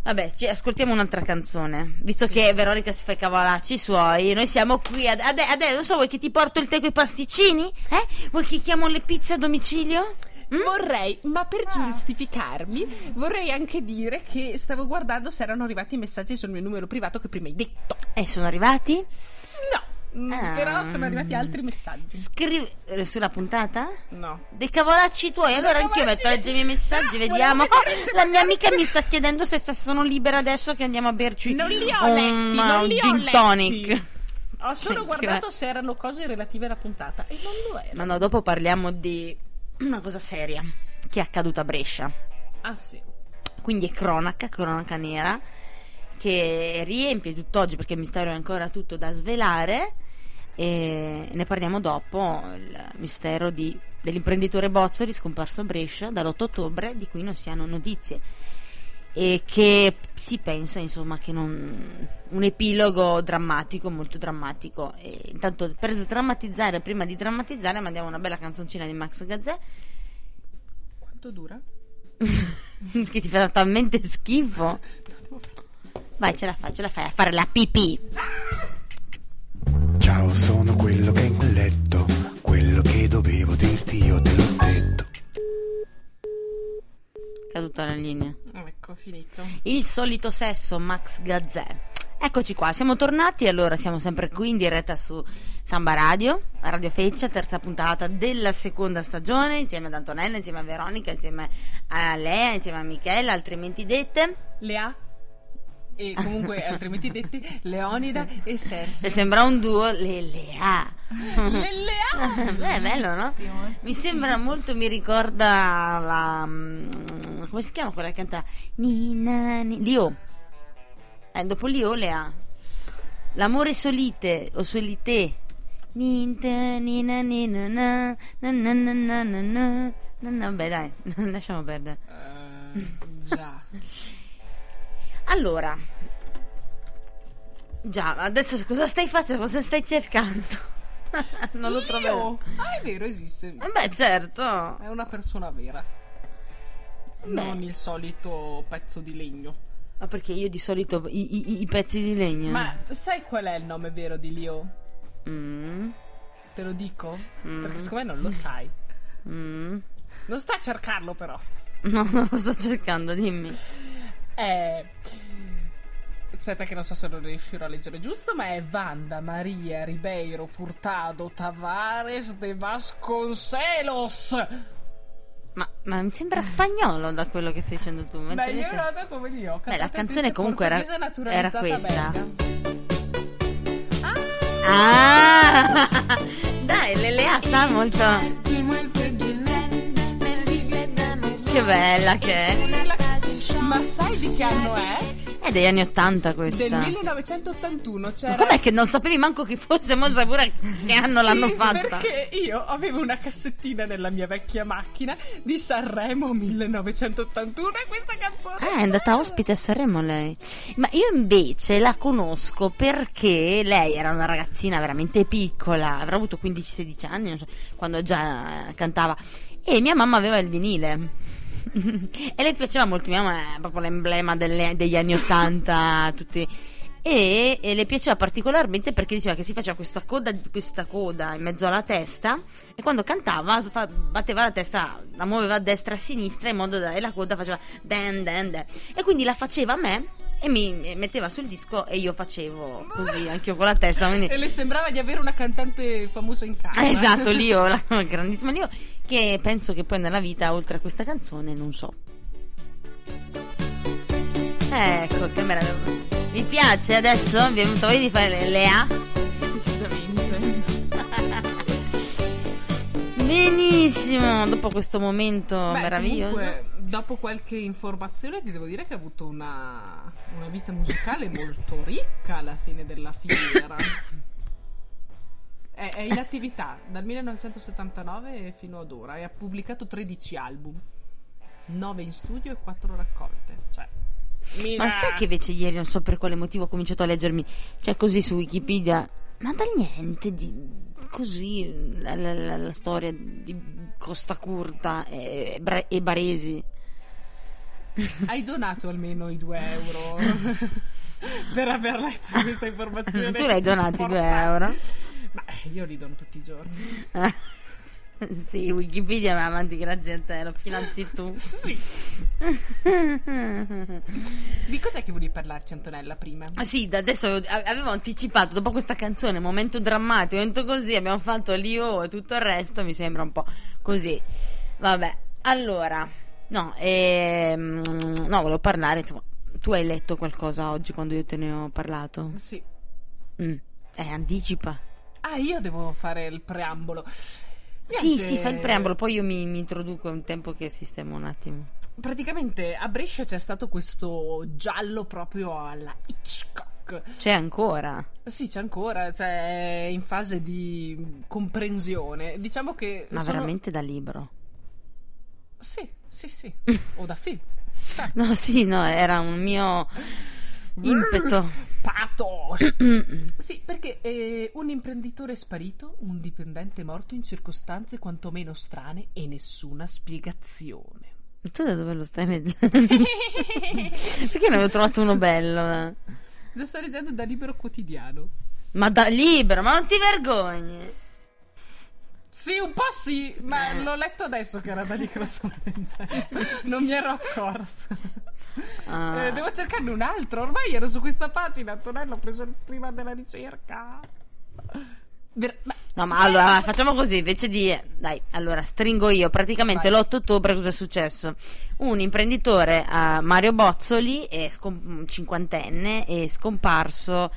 Vabbè, ci ascoltiamo un'altra canzone. Visto che Veronica si fa i cavolacci suoi, noi siamo qui. Ad, ad- adesso, so, vuoi che ti porto il tè con i pasticcini? Eh? Vuoi che chiamo le pizze a domicilio? Mm? Vorrei, ma per giustificarmi, vorrei anche dire che stavo guardando se erano arrivati i messaggi sul mio numero privato che prima hai detto. Eh, sono arrivati? No, Mm, Ah. però sono arrivati altri messaggi. Scrivi eh, sulla puntata? No. Dei cavolacci tuoi. Allora anch'io cavolacci- metto a leggere i miei messaggi, Però vediamo. Oh, la mia amica mi sta chiedendo se sono libera adesso che andiamo a berci Non li ho un, letti, non li ho gin letti. tonic. Ho solo Che- guardato se erano cose relative alla puntata e non lo erano. Ma no, dopo parliamo di una cosa seria che è accaduta a Brescia. Ah sì. Quindi è cronaca, cronaca nera, che riempie tutt'oggi perché il mistero è ancora tutto da svelare. E ne parliamo dopo. Il mistero di- dell'imprenditore Bozzoli scomparso a Brescia dall'8 ottobre, di cui non si hanno notizie. E che si pensa, insomma, che non. un epilogo drammatico, molto drammatico. E intanto, per sdrammatizzare, prima di drammatizzare, mandiamo una bella canzoncina di Max Gazzè. Quanto dura? che ti fa talmente schifo. Vai, ce la fai, ce la fai a fare la pipì. Ciao, sono quello che è in quel letto. Quello che dovevo dirti io te l'ho detto. Caduta la linea. Ecco, finito. Il solito sesso, Max Gazzè. Eccoci qua, siamo tornati. Allora, siamo sempre qui in diretta su Samba Radio, Radio Feccia, terza puntata della seconda stagione, insieme ad Antonella, insieme a Veronica, insieme a Lea, insieme a Michela, altrimenti dette. Lea e comunque altrimenti detti Leonida e Se Cersei. sembra un duo, le Lea. Le Lea! Beh, è bello, no? Mi sembra molto, mi ricorda la. mm, come si chiama quella che canta? Nina, ni- Lio. Eh, dopo Lio, Lea. L'amore solite o solite. Ninta, nina, nina, na, na, na, na, na, na, na. Na, na, Vabbè, dai, lasciamo perdere. Eh, già. Allora, già, adesso cosa stai facendo? Cosa stai cercando? non lo trovo. Ah, è vero, esiste. Beh, certo. È una persona vera. Non il solito pezzo di legno. Ma perché io di solito i, i- i pezzi di legno? Ma sai qual è il nome vero di Leo? Mm, Te lo dico? Mm. Perché secondo me non lo sai. mm. Non sta a cercarlo però. No, non lo sto cercando, dimmi. È... Aspetta che non so se lo riuscirò a leggere giusto, ma è Vanda Maria Ribeiro Furtado Tavares de Vasconcelos. Ma, ma mi sembra spagnolo da quello che stai dicendo tu. Beh, io sembra- no, come di ho Beh, la canzone comunque era, era questa. belga. Ah! Dai, Lelea sta molto... Che bella che è. Ma sai di che anno è? È degli anni Ottanta Del questa. 1981 c'era... Ma com'è che non sapevi manco chi fosse? Mo sai pure che anno Sì, l'hanno fatta. Perché io avevo una cassettina nella mia vecchia macchina di Sanremo 1981 e questa canzone. Ah, è andata ospite a Sanremo lei. Ma io invece la conosco perché lei era una ragazzina veramente piccola, avrà avuto 15-16 anni, so, quando già eh, cantava. E mia mamma aveva il vinile. e le piaceva molto, mia mamma è proprio l'emblema delle- degli anni 80, tutti. E, e le piaceva particolarmente perché diceva che si faceva questa coda, questa coda in mezzo alla testa e quando cantava batteva la testa, la muoveva a destra e a sinistra in modo da, e la coda faceva den den den. E quindi la faceva a me e mi metteva sul disco e io facevo così anch'io con la testa. Quindi... E le sembrava di avere una cantante famosa in casa. Esatto, lì ho la grandissima Lio che penso che poi nella vita oltre a questa canzone non so. Ecco, che meraviglia. Vi piace adesso? Vi è venuto voglia di fare le, le A? Benissimo, dopo questo momento Beh, meraviglioso. comunque, dopo qualche informazione ti devo dire che ha avuto una, una vita musicale molto ricca alla fine della fiera. È, è in attività dal 1979 fino ad ora e ha pubblicato 13 album, 9 in studio e 4 raccolte. Cioè, Ma sai che invece ieri non so per quale motivo ho cominciato a leggermi, cioè così su Wikipedia, ma dal niente di così la, la- la- la storia di Costa Curta e, e Baresi. hai donato almeno i 2 euro per aver letto questa informazione. Tu l'hai donati 2 importante. euro? Ma io li dono tutti i giorni. sì, Wikipedia va avanti grazie a te, lo finanzi tu. Sì. Di cos'è che volevi parlarci, Antonella, prima? Ah, sì, da adesso avevo anticipato dopo questa canzone, momento drammatico, momento così, abbiamo fatto l'IO e tutto il resto, mi sembra un po' così. Vabbè, allora, no, ehm, no, volevo parlare, insomma, tu hai letto qualcosa oggi quando io te ne ho parlato? Sì. Mm. Eh, anticipa. Ah, io devo fare il preambolo. Sì, Niente, sì, fa il preambolo, poi io mi, mi introduco un tempo che sistemo un attimo. Praticamente a Brescia c'è stato questo giallo proprio alla Hitchcock. C'è ancora. Sì, c'è ancora, cioè è in fase di comprensione. Diciamo che Ma sono- veramente da libro. Sì, sì, sì. o da film. Certo. No, sì, no, era un mio impeto. Pathos. sì, perché eh, un imprenditore è sparito, un dipendente è morto in circostanze quantomeno strane e nessuna spiegazione. Tu da dove lo stai leggendo? Perché ne avevo trovato uno bello? eh? Lo sto leggendo da Libero Quotidiano. Ma da libro, ma non ti vergogni? Sì, un po' sì, ma l'ho letto adesso che era da stavo leggendo. Non mi ero accorto. Ah. Eh, devo cercarne un altro. Ormai ero su questa pagina, Antonello, ho preso il prima della ricerca. Ver- ma- No, ma allora facciamo così, invece di... Dai, allora stringo io. Praticamente Vai. l'8 ottobre cosa è successo? Un imprenditore, eh, Mario Bozzoli, è scom- cinquantenne, è scomparso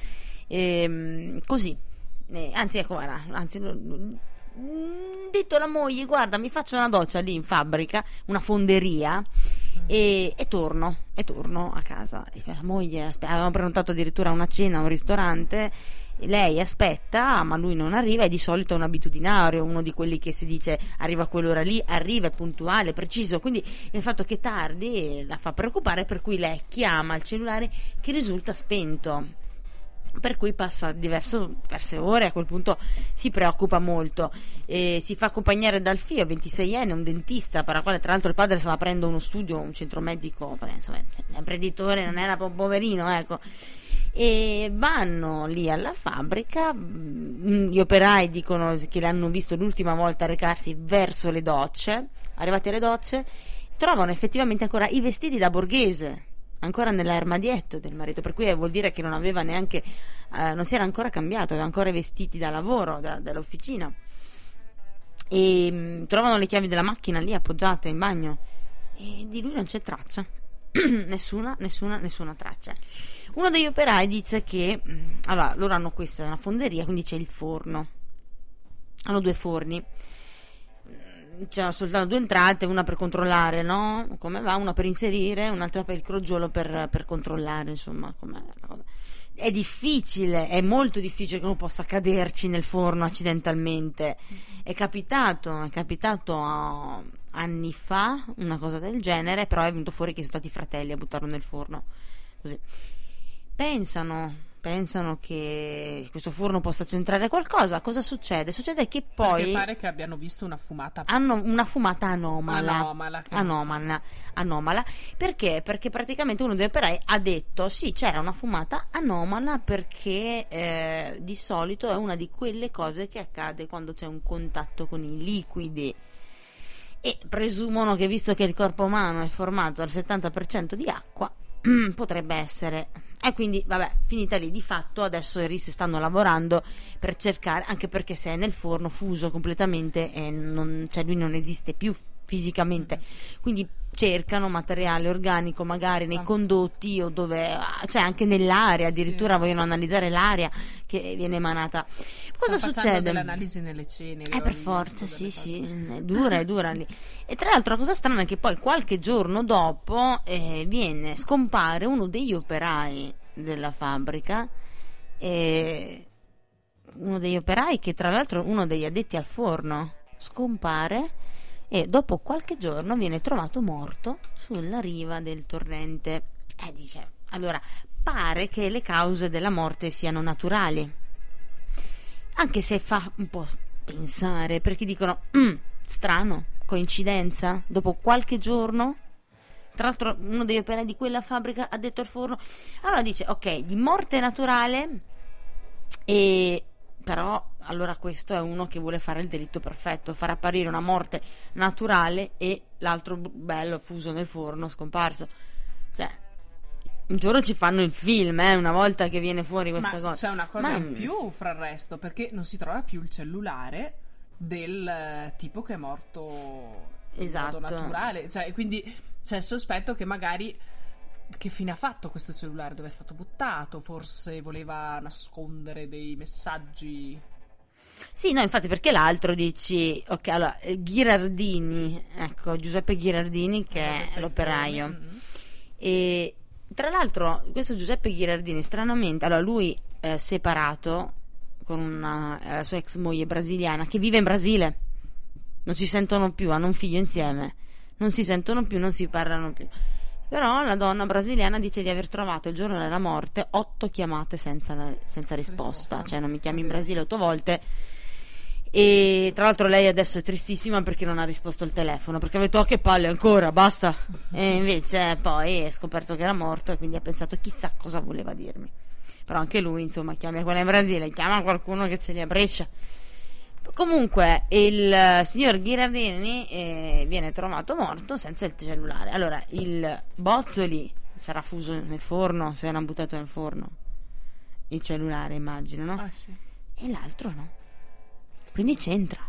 ehm, così. Eh, anzi, ecco, guarda, anzi... lo- mm, detto alla moglie, guarda, mi faccio una doccia lì in fabbrica, una fonderia, e, e torno, e torno a casa. La moglie, avevamo prenotato addirittura una cena a un ristorante, lei aspetta, ma lui non arriva, e di solito è un abitudinario, uno di quelli che si dice arriva a quell'ora lì, arriva, è puntuale, preciso, quindi il fatto che tardi la fa preoccupare, per cui lei chiama il cellulare che risulta spento per cui passa diverso- diverse ore a quel punto si preoccupa molto. E si fa accompagnare dal figlio 26enne un dentista per la quale tra l'altro il padre stava aprendo uno studio un centro medico insomma l'imprenditore non era proprio poverino ecco. E vanno lì alla fabbrica mm, gli operai dicono che l'hanno visto l'ultima volta recarsi verso le docce arrivati alle docce trovano effettivamente ancora i vestiti da borghese ancora nell'armadietto del marito, per cui vuol dire che non aveva neanche, eh, non si era ancora cambiato, aveva ancora i vestiti da lavoro, da- dall'officina. E mh, trovano le chiavi della macchina lì appoggiate in bagno e di lui non c'è traccia. nessuna, nessuna, nessuna traccia. Uno degli operai dice che, mh, allora, loro hanno questa, è una fonderia, quindi c'è il forno. Hanno due forni c'erano soltanto due entrate, una per controllare, no? Come va, una per inserire, un'altra per il crogiolo per, per controllare, insomma, com'è la cosa. È difficile, è molto difficile che uno possa caderci nel forno accidentalmente. È capitato, è capitato a, anni fa, una cosa del genere, però è venuto fuori che sono stati i fratelli a buttarlo nel forno. Così. Pensano, pensano che questo forno possa centrare qualcosa. Cosa succede? Succede che poi Perché pare che abbiano visto una fumata hanno una fumata anomala. anomala. Anomala, anomala. Perché? Perché praticamente uno degli operai ha detto sì, c'era una fumata anomala perché eh, di solito è una di quelle cose che accade quando c'è un contatto con i liquidi. E presumono che visto che il corpo umano è formato al 70% di acqua, potrebbe essere. E quindi, vabbè, finita lì. Di fatto adesso i RIS stanno lavorando per cercare, anche perché se è nel forno fuso completamente, non, cioè lui non esiste più fisicamente. Quindi cercano materiale organico magari nei Ah. condotti o dove, cioè anche nell'aria, addirittura Sì. vogliono analizzare l'aria che viene emanata. Cosa facendo succede? delle analisi nelle ceneri. Eh, per forza, sì, cose. sì, è dura, è dura lì. E tra l'altro la cosa strana è che poi qualche giorno dopo eh, viene, scompare uno degli operai della fabbrica, e uno degli operai che tra l'altro è uno degli addetti al forno, scompare e dopo qualche giorno viene trovato morto sulla riva del torrente. E dice, allora, pare che le cause della morte siano naturali anche se fa un po' pensare, perché dicono, "Mm, strano, coincidenza, dopo qualche giorno, tra l'altro uno degli operai di quella fabbrica ha detto al forno, allora dice, ok, di morte naturale, e però allora questo è uno che vuole fare il delitto perfetto, far apparire una morte naturale e l'altro bello fuso nel forno, scomparso. Cioè, un giorno ci fanno il film, eh, una volta che viene fuori questa Ma cosa. c'è una cosa Ma- in più fra il resto, perché non si trova più il cellulare del eh, tipo che è morto in Esatto. modo naturale. Cioè, quindi c'è il sospetto che magari che fine ha fatto questo cellulare? Dove è stato buttato? Forse voleva nascondere dei messaggi. Sì, no, infatti perché l'altro dici, ok, allora, Ghirardini, ecco, Giuseppe Ghirardini che è per l'operaio. Mm. E tra l'altro questo Giuseppe Ghirardini, stranamente, allora lui è separato con una, la sua ex moglie brasiliana che vive in Brasile, non si sentono più, hanno un figlio insieme, non si sentono più, non si parlano più. Però la donna brasiliana dice di aver trovato il giorno della morte otto chiamate senza, senza risposta, risposta. cioè non mi chiami in Brasile otto volte. E tra l'altro lei adesso è tristissima perché non ha risposto al telefono, perché ha detto oh che palle ancora, basta. E invece poi è scoperto che era morto e quindi ha pensato chissà cosa voleva dirmi. Però anche lui, insomma, chiama quella in Brasile, chiama qualcuno che ce li a Brescia. Comunque, il eh, signor Ghirardini eh, viene trovato morto senza il cellulare. Allora, il Bozzoli sarà fuso nel forno, se l'hanno buttato nel forno. Il cellulare, immagino, no? Ah, sì. E l'altro no. Quindi c'entra.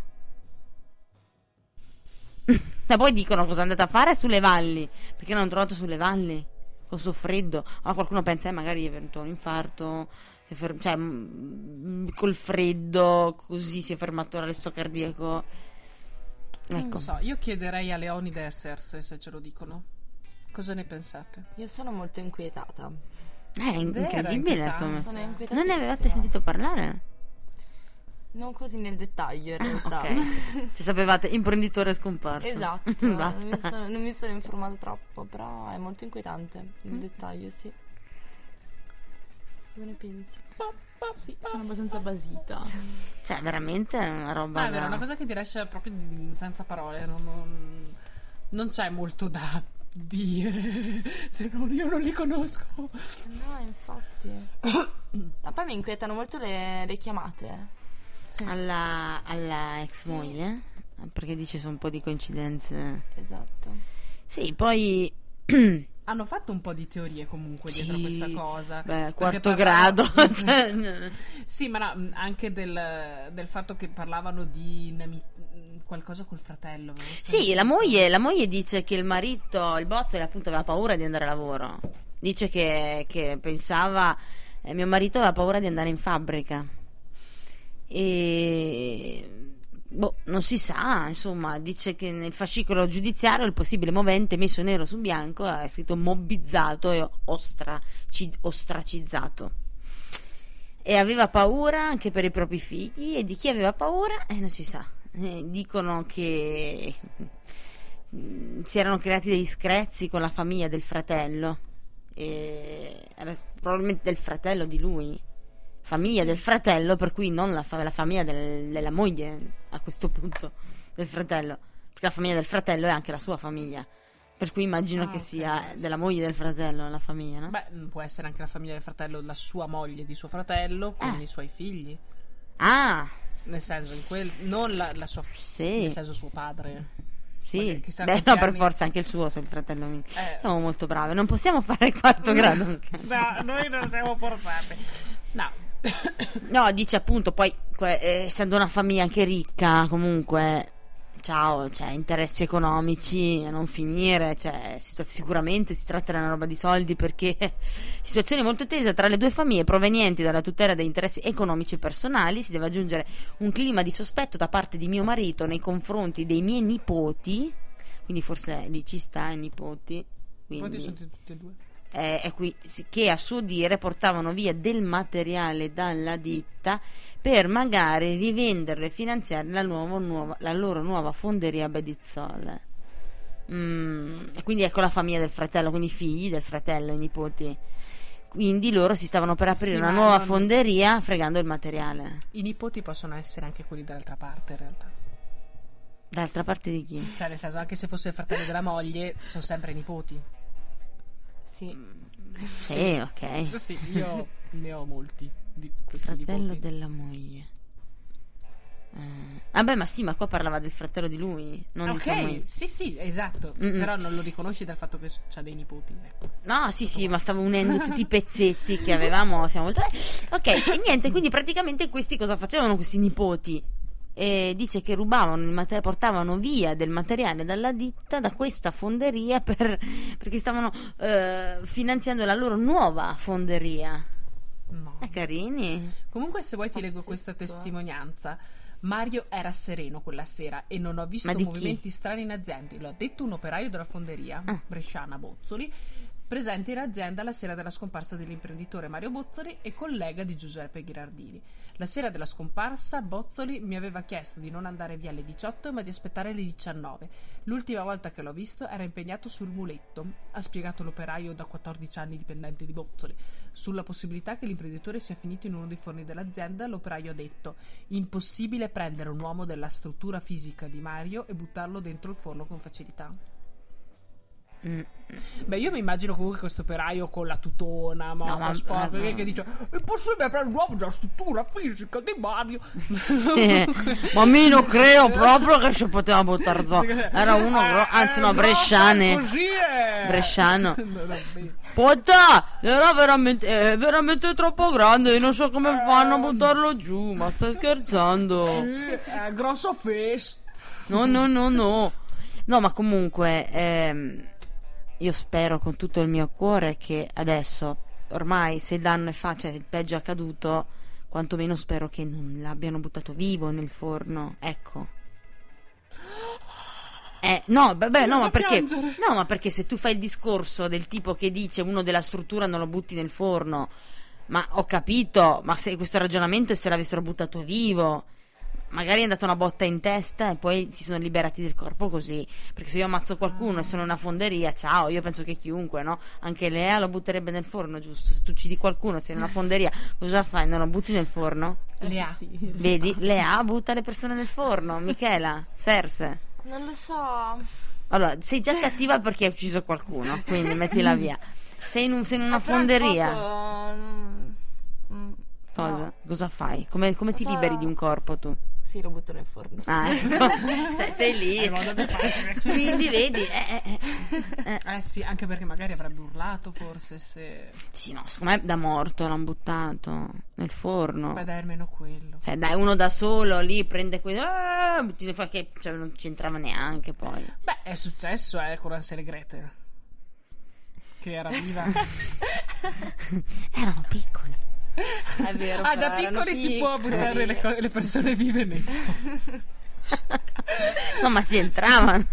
Ma poi dicono cosa è andata a fare sulle valli. Perché l'hanno trovato sulle valli? Con suo freddo. Ma qualcuno pensa, eh, magari è venuto un infarto. Si è fer- cioè, col freddo, così si è fermato l'arresto cardiaco. Non Ecco. so, io chiederei a Leonide e Serse se ce lo dicono. Cosa ne pensate? Io sono molto inquietata. Eh, È incredibile come. Non ne avevate sentito parlare? Non così nel dettaglio, in realtà. Ok. Se sapevate, imprenditore scomparso. esatto. non, mi sono, non mi sono informata troppo, però è molto inquietante il Mm. dettaglio, sì. Cosa ne pensi? Sì, sono abbastanza basita. Cioè, veramente è una roba. Ah, è vero, da- una cosa che ti lascia proprio senza parole. Non, non- non c'è molto da dire. Se non io non li conosco. No, infatti. Ma poi mi inquietano molto le, le chiamate. alla, alla ex Sì. moglie perché dice sono un po' di coincidenze Esatto. sì poi Hanno fatto un po' di teorie comunque dietro Sì, questa cosa. beh, quarto grado cioè, Sì, ma no, anche del, del fatto che parlavano di nemi- qualcosa col fratello. sì la moglie, la moglie dice che il marito il Bozzoli appunto aveva paura di andare a lavoro dice che, che pensava eh, mio marito aveva paura di andare in fabbrica e boh, non si sa, insomma, dice che nel fascicolo giudiziario il possibile movente messo nero su bianco è scritto mobbizzato e ostraci- ostracizzato. E aveva paura anche per i propri figli e di chi aveva paura eh, non si sa. Eh, dicono che mh, si erano creati degli screzi con la famiglia del fratello. E probabilmente del fratello di lui. Famiglia del fratello, per cui non la, fa- la famiglia del- della moglie a questo punto del fratello. Perché la famiglia del fratello è anche la sua famiglia. Per cui immagino Ah, che ok, sia sì. della moglie del fratello la famiglia, no? Beh, può essere anche la famiglia del fratello, la sua moglie di suo fratello, con Eh. i suoi figli. Ah, Nel senso, in quel, non la, la sua, sì. nel senso suo padre. Sì, beh, no, per forza anche il suo, se il fratello mi... Eh. Siamo molto brave, non possiamo fare il quarto grado. No, noi non siamo portate. No. No, dice appunto, poi eh, essendo una famiglia anche ricca, comunque, ciao, cioè, interessi economici a non finire, cioè, situa- sicuramente si tratta di una roba di soldi perché situazione molto tesa tra le due famiglie provenienti dalla tutela degli interessi economici e personali, si deve aggiungere un clima di sospetto da parte di mio marito nei confronti dei miei nipoti, quindi forse lì ci sta i nipoti. Quanti Quindi sono tutti e due? Eh, qui- che a suo dire portavano via del materiale dalla ditta per magari rivenderlo e finanziare la, nuovo- nuova- la loro nuova fonderia Bedizzole. Mm, quindi ecco la famiglia del fratello, quindi i figli del fratello, i nipoti. Quindi loro si stavano per aprire Sì, una nuova non- fonderia fregando il materiale. I nipoti possono essere anche quelli dall'altra parte, in realtà. D'altra parte di chi? Cioè, nel senso, anche se fosse il fratello della moglie, sono sempre i nipoti. Sì. Sì, ok. Sì, io ne ho molti di questi Fratello nipoti. della moglie. Eh, Vabbè, ma sì, ma qua parlava del fratello di lui, non di sua sì, sì, esatto. Mm-mm. Però non lo riconosci dal fatto che ha dei nipoti. Ecco. No, sì, sì, ma stavo unendo tutti i pezzetti che avevamo. Siamo molto... Ok, e niente, quindi praticamente questi cosa facevano questi nipoti? E dice che rubavano il mate- portavano via del materiale dalla ditta da questa fonderia per- perché stavano eh, finanziando la loro nuova fonderia. No. È carini. Comunque, se vuoi, ti leggo Pazzesco. questa testimonianza. Mario era sereno quella sera e non ho visto di chi? movimenti strani in azienda. Lo ha detto un operaio della fonderia, Ah. Bresciana Bozzoli, presente in azienda la sera della scomparsa dell'imprenditore Mario Bozzoli e collega di Giuseppe Ghirardini. La sera della scomparsa, Bozzoli mi aveva chiesto di non andare via alle 18 ma di aspettare le 19. L'ultima volta che l'ho visto era impegnato sul muletto, ha spiegato l'operaio da 14 anni dipendente di Bozzoli. Sulla possibilità che l'imprenditore sia finito in uno dei forni dell'azienda, l'operaio ha detto: Impossibile prendere un uomo della struttura fisica di Mario e buttarlo dentro il forno con facilità. Mm. Beh, io mi immagino comunque questo operaio con la tutona, ma, No, ma- sporco, eh, che, no. che dice: Impossibile prendere un uomo della struttura fisica di Mario. Sì, ma mi non credo proprio che si poteva buttare giù. Era uno, gro- Eh, anzi eh, no, bresciane. Così è. Bresciano. Puttà, era veramente, è veramente troppo grande. Io non so come fanno a buttarlo giù. Ma stai scherzando? Sì, è grosso face. No, no, no, no. No, ma comunque, ehm, io spero con tutto il mio cuore che adesso, ormai, se il danno è cioè il peggio è accaduto, quantomeno spero che non l'abbiano buttato vivo nel forno. Ecco. Eh, no, beh, beh, no, ma perché? piangere. No, ma perché se tu fai il discorso del tipo che dice uno della struttura non lo butti nel forno, ma ho capito, ma se questo ragionamento è se l'avessero buttato vivo, magari è andata una botta in testa e poi si sono liberati del corpo così. Perché se io ammazzo qualcuno e sono in una fonderia, ciao, io penso che chiunque, no? Anche Lea lo butterebbe nel forno, giusto? Se tu uccidi qualcuno, sei in una fonderia, cosa fai? Non lo butti nel forno? Le ha. Sì. Vedi? Lea butta le persone nel forno, Michela, Serse. Non lo so. Allora, sei già cattiva perché hai ucciso qualcuno, quindi mettila via. Sei in, un- sei in una il fonderia. fuoco, mm, mm, Cosa? no. Cosa fai? Come, come ti Cosa- liberi di un corpo tu? Sì, lo butto nel forno. Ah, ecco. cioè, sei lì. Quindi vedi. eh, eh, eh, eh. Eh sì, anche perché magari avrebbe urlato forse se... Sì, no, secondo me da morto l'hanno buttato nel forno. Beh dai, almeno quello. Eh, dai, uno da solo lì prende quello. Ah, che cioè, non c'entrava neanche poi. Beh, è successo eh, con Ansel e Gretel. Che era viva. Erano piccoli. È vero. ah, da erano piccoli si può piccoli. buttare le, co- le persone vive nei No, ma ci entravano.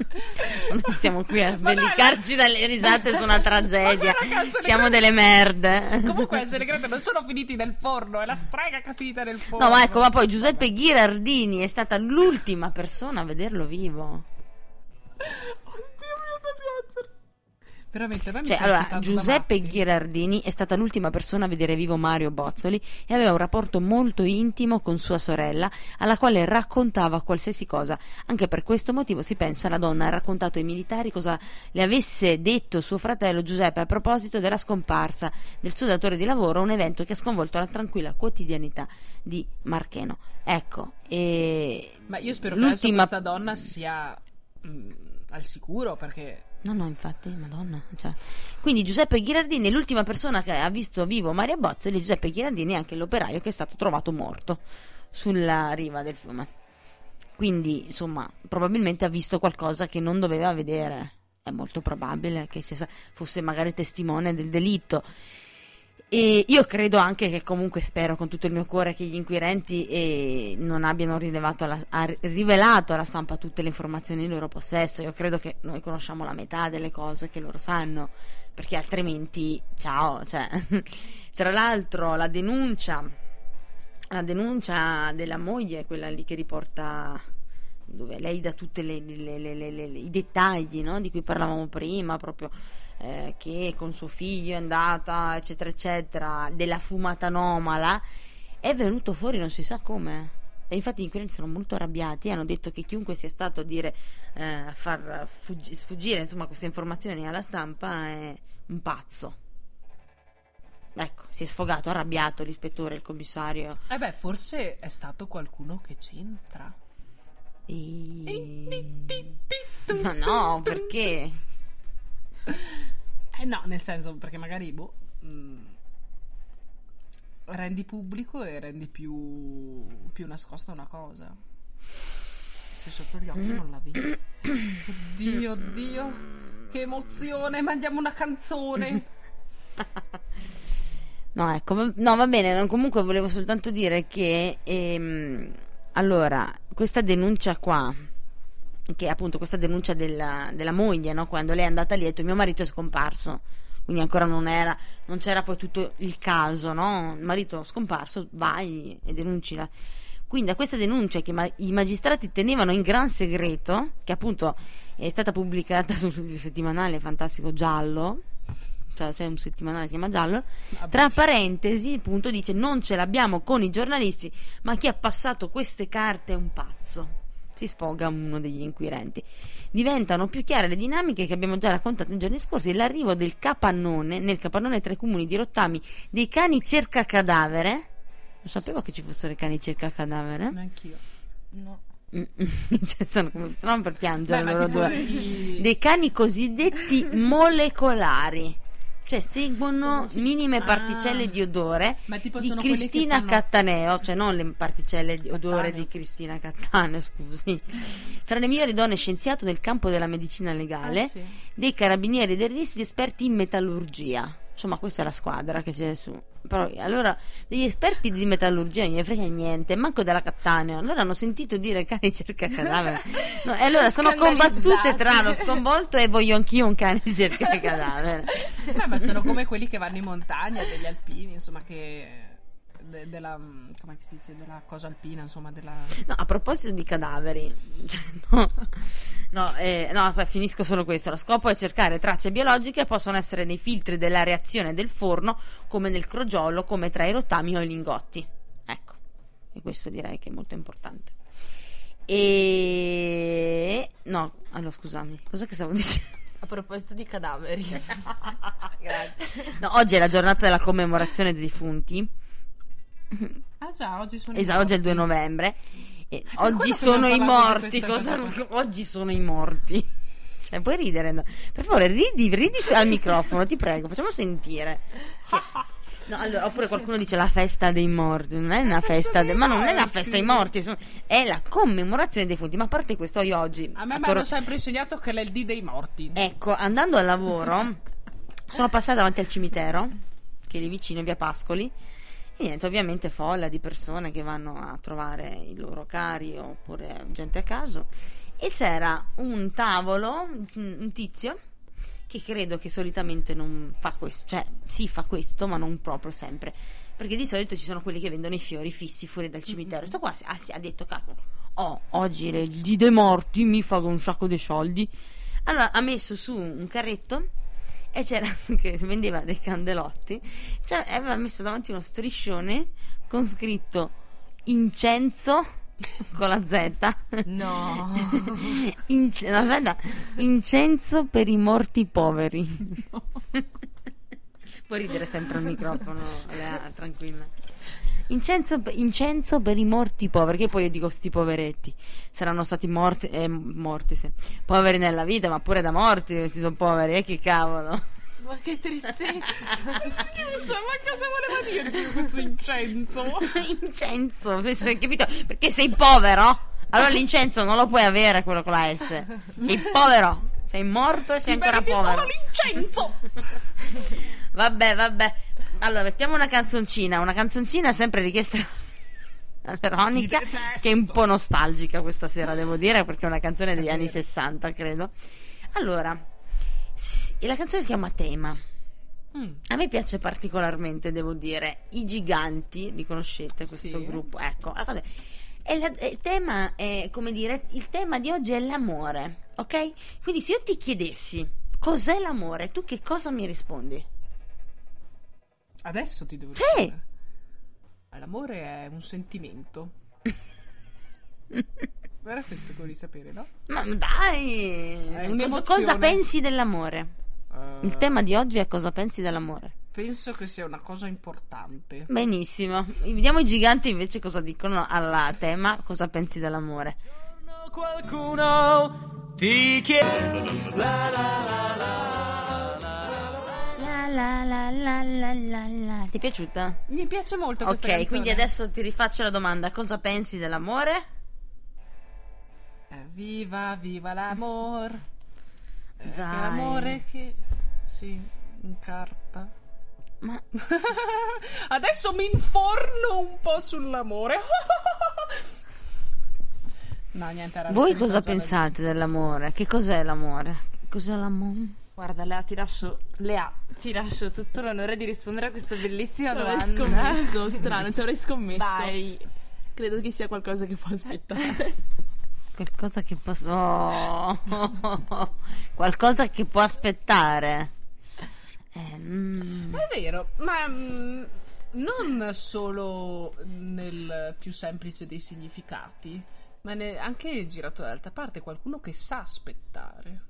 Noi stiamo qui a sbellicarci dalle risate su una tragedia. Siamo ne- delle merde. Comunque Ansel e Gretel non sono finiti nel forno, è la strega che è finita nel forno. No, ma ecco, ma poi Giuseppe Ghirardini è stata l'ultima persona a vederlo vivo. Veramente, Cioè, allora, Giuseppe matti. Ghirardini è stata l'ultima persona a vedere vivo Mario Bozzoli e aveva un rapporto molto intimo con sua sorella, alla quale raccontava qualsiasi cosa. Anche per questo motivo si pensa la donna ha raccontato ai militari cosa le avesse detto suo fratello Giuseppe a proposito della scomparsa del suo datore di lavoro, un evento che ha sconvolto la tranquilla quotidianità di Marcheno. Ecco, e Ma io spero che questa donna sia mm, al sicuro perché No, no, infatti, madonna. Cioè. Quindi Giuseppe Ghirardini è l'ultima persona che ha visto vivo Maria Bozzoli. Giuseppe Ghirardini è anche l'operaio che è stato trovato morto sulla riva del fiume. Quindi, insomma, probabilmente ha visto qualcosa che non doveva vedere. È molto probabile che sia, fosse magari testimone del delitto. E io credo anche che comunque spero con tutto il mio cuore che gli inquirenti eh, non abbiano alla- ha rivelato alla stampa tutte le informazioni in loro possesso. Io credo che noi conosciamo la metà delle cose che loro sanno, perché altrimenti, ciao, cioè. Tra l'altro la denuncia, la denuncia della moglie, quella lì che riporta dove lei dà tutti i dettagli no? di cui parlavamo prima, proprio eh, che con suo figlio è andata, eccetera, eccetera, della fumata anomala, è venuto fuori non si sa come. E infatti gli inquirenti sono molto arrabbiati e hanno detto che chiunque sia stato a dire, eh, a far fuggi- sfuggire insomma, queste informazioni alla stampa è un pazzo. Ecco, si è sfogato, arrabbiato l'ispettore, il commissario. Eh beh, forse è stato qualcuno che c'entra. E... No, no, perché? Eh no, nel senso, perché magari, boh, mm, rendi pubblico e rendi più, più nascosta una cosa. Se sotto gli occhi non la vedi. Oddio, oddio, che emozione, mandiamo una canzone. No, ecco, no, va bene, comunque volevo soltanto dire che, ehm, allora, questa denuncia qua, che è appunto questa denuncia della, della moglie, no? Quando lei è andata lì e ha detto mio marito è scomparso, quindi ancora non era, non c'era poi tutto il caso, no? Il marito scomparso, vai e denuncila. Quindi a questa denuncia che ma- i magistrati tenevano in gran segreto, che appunto è stata pubblicata sul settimanale fantastico Giallo, cioè c'è un settimanale che si chiama Giallo, tra parentesi, appunto, dice non ce l'abbiamo con i giornalisti, ma chi ha passato queste carte è un pazzo. Si sfoga uno degli inquirenti. Diventano più chiare le dinamiche che abbiamo già raccontato nei giorni scorsi. L'arrivo del capannone, nel capannone tra i comuni di Rottami, dei cani cerca cadavere. Non sapevo che ci fossero i cani cerca cadavere. Neanch'io. No. Cioè, sono come per piangere Beh, loro due dei cani cosiddetti molecolari cioè seguono minime Ah. particelle di odore di Cristina fanno- Cattaneo cioè non le particelle di odore Cattaneo. di Cristina Cattaneo scusi tra le migliori donne scienziato nel campo della medicina legale Ah, sì. dei carabinieri del RIS di esperti in metallurgia insomma questa è la squadra che c'è su. Però allora degli esperti di metallurgia non gli frega niente manco della Cattaneo. Allora hanno sentito dire cani cerca cadavere. No, e allora sono combattute tra lo sconvolto e voglio anch'io un cane cerca cadavere. Beh, ma sono come quelli che vanno in montagna, degli alpini, insomma, che. De- della. come si dice? Della cosa alpina, insomma, della. No, a proposito di cadaveri, cioè, no, no, eh, no, finisco solo questo. Lo scopo è cercare tracce biologiche che possono essere nei filtri della reazione del forno, come nel crogiolo, come tra i rottami o i lingotti. Ecco, e questo direi che è molto importante. E no, allora scusami, cosa che stavo dicendo? A proposito di cadaveri. No, oggi è la giornata della commemorazione dei defunti. Ah, già, oggi sono. Esatto, oggi è il 2 morti. novembre. E quello oggi sono i morti. Cosa... Oggi sono i morti. Cioè, puoi ridere? no? Per favore, ridi, ridi al microfono, ti prego, facciamo sentire. No, allora, oppure qualcuno dice la festa dei morti. Non è una festa, dei de- ma non è la festa dei morti, sono- è la commemorazione dei defunti. Ma a parte questo, io oggi. A me mi hanno sempre insegnato che è il D dei morti. Ecco, andando al lavoro, sono passata davanti al cimitero, che è lì vicino, in via Pascoli. E niente, ovviamente folla di persone che vanno a trovare i loro cari oppure gente a caso. E c'era un tavolo, un tizio, che credo che solitamente non fa questo, cioè sì fa questo, ma non proprio sempre. Perché di solito ci sono quelli che vendono i fiori fissi fuori dal cimitero. Sto qua si- ha, si- ha detto, cazzo, oh, oggi le di dei morti mi fa un sacco di soldi. Allora ha messo su un carretto e c'era che vendeva dei candelotti. Cioè, aveva messo davanti uno striscione con scritto incenso con la Z. No. Ince- no, aspetta, incenso per i morti poveri. Puoi ridere sempre al microfono, Lea, tranquilla. Incenso, incenso per i morti poveri, che poi io dico sti poveretti, saranno stati morti, eh, morti sì. poveri nella vita, ma pure da morti questi sono poveri, eh, che cavolo. Ma che tristezza. Scusa, ma cosa voleva dire questo incenso? incenso, hai capito? Perché sei povero? Allora l'incenso non lo puoi avere quello con la S. Sei povero, sei morto e sei ancora Meriti povero. solo l'incenso! Vabbè, vabbè. Allora, mettiamo una canzoncina. Una canzoncina sempre richiesta da Veronica, che è un po' nostalgica questa sera, devo dire, perché è una canzone degli anni 60, credo. Allora, la canzone si chiama Tema. Mm. A me piace particolarmente, devo dire, i giganti, li conoscete questo Sì. gruppo? Ecco, la cosa- e la- il tema è, come dire, il tema di oggi è l'amore, ok? Quindi se io ti chiedessi cos'è l'amore, tu che cosa mi rispondi? Adesso ti devo Sì. dire. L'amore è un sentimento. Era questo che volevi sapere, no? Ma dai! È Cosa, cosa pensi dell'amore? Eh, Il tema di oggi è cosa pensi dell'amore. Penso che sia una cosa importante. Benissimo. Vediamo i giganti invece cosa dicono al tema cosa pensi dell'amore. Qualcuno ti chiede la la la La la la la la la la. Ti è piaciuta? Mi piace molto questa Ok, canzone. quindi adesso ti rifaccio la domanda. Cosa pensi dell'amore? Eh, viva, viva l'amor. Dai. l'amore che si incarta. Ma Adesso mi inforno un po' sull'amore. no, niente, voi cosa pensate dell'amore? Che cos'è l'amore? Che Cos'è l'amore? Guarda, Lea, ti lascio. Lea, ti lascio tutto l'onore di rispondere a questa bellissima Ci avrei domanda. scommesso, strano, ci avrei scommesso. Vai. Credo che sia qualcosa che può aspettare. Qualcosa che può. Oh. Qualcosa che può aspettare. Eh, mm. È vero, ma mm, non solo nel più semplice dei significati, ma ne- anche girato dall'altra parte, qualcuno che sa aspettare.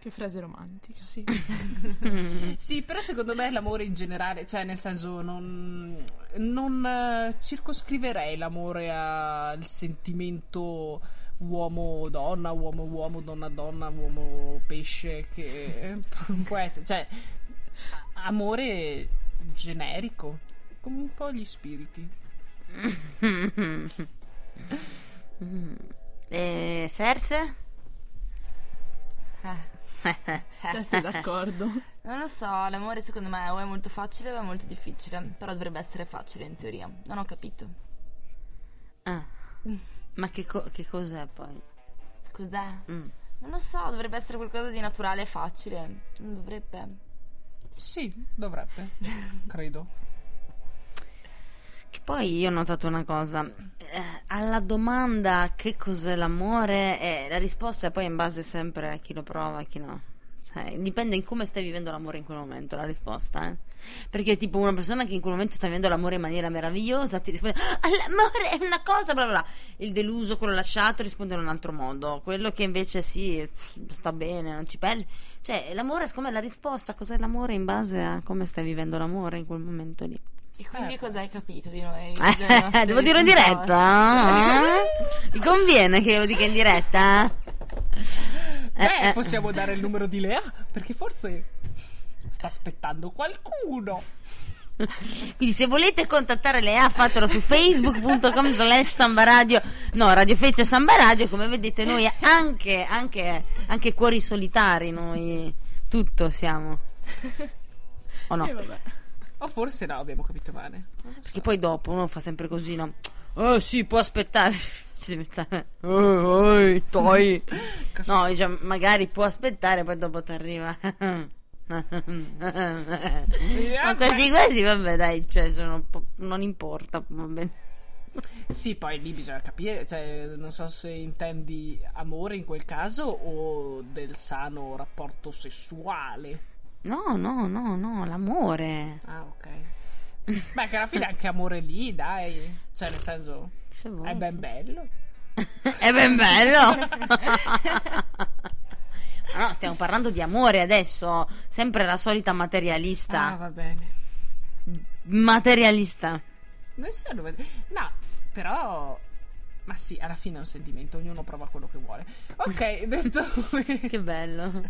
Che frase romantica. sì. sì, però secondo me l'amore in generale, cioè nel senso non, non eh, circoscriverei l'amore al sentimento uomo-donna, uomo-uomo, donna-donna, uomo-pesce, che può essere, cioè amore generico, come un po' gli spiriti. Eh, Serse? Eh, Cioè, sei d'accordo? Non lo so, l'amore secondo me o è molto facile o è molto difficile. Però dovrebbe essere facile in teoria. Non ho capito. Ah. Ma che, co- che cos'è poi? Cos'è? Mm. Non lo so, dovrebbe essere qualcosa di naturale e facile. Non dovrebbe. Sì, dovrebbe, credo. Che poi io ho notato una cosa. Eh, alla domanda che cos'è l'amore, eh, la risposta è poi in base sempre a chi lo prova e chi no. Cioè, dipende in come stai vivendo l'amore in quel momento, la risposta, eh. Perché tipo una persona che in quel momento sta vivendo l'amore in maniera meravigliosa ti risponde "Ah, l'amore è una cosa, bla bla bla. Il deluso, quello lasciato risponde in un altro modo. Quello che invece sì, sta bene, non ci pensi. Cioè, l'amore, secondo me la risposta cos'è l'amore in base a come stai vivendo l'amore in quel momento lì. E quindi Eh, cosa hai capito di noi? Eh, devo dirlo in diretta? eh? Mi conviene che lo dica in diretta? Eh, Beh, eh. possiamo dare il numero di Lea? Perché forse sta aspettando qualcuno. Quindi se volete contattare Lea fatelo su facebook.com slash sambaradio No, Radio Fece Samba Radio Come vedete noi anche, anche, anche cuori solitari Noi tutto siamo O no? E vabbè. O forse no, abbiamo capito male. Perché poi dopo uno fa sempre così, no? Oh sì, può aspettare. Ci deve stare. Oh, oh, toi. No, dice, magari può aspettare, poi dopo ti arriva. Ma questi questi, vabbè, dai, cioè, sono non importa, va bene. Sì, poi lì bisogna capire, cioè, non so se intendi amore in quel caso o del sano rapporto sessuale. No, no, no, no, l'amore. Ah, ok. Beh, che alla fine anche amore lì, dai. Cioè, nel senso, Se vuoi, è ben sì. bello. È ben bello. Ma no, stiamo parlando di amore adesso. Sempre la solita Ah, materialista. va bene. Materialista. Non so dove... No, però... Ma sì, alla fine è un sentimento, ognuno prova quello che vuole. Ok, detto... Che bello.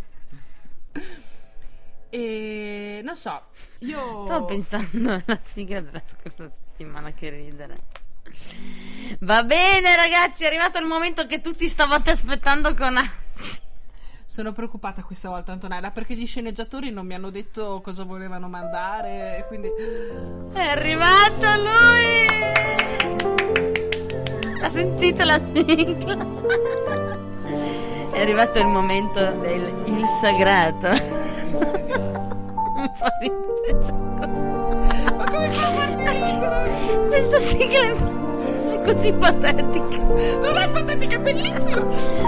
E... Non so, io... Stavo pensando alla sigla della scorsa settimana, che ridere. Va bene, ragazzi, è arrivato il momento che tutti stavate aspettando con ansia. Sono preoccupata questa volta, Antonella, perché gli sceneggiatori non mi hanno detto cosa volevano mandare, quindi... È arrivato lui! La sentite la sigla? È arrivato il momento del il sagrato. Il segreto. Mi fa ridere già. Ma come fa Questa sigla è così patetica. Non è patetica, è bellissima!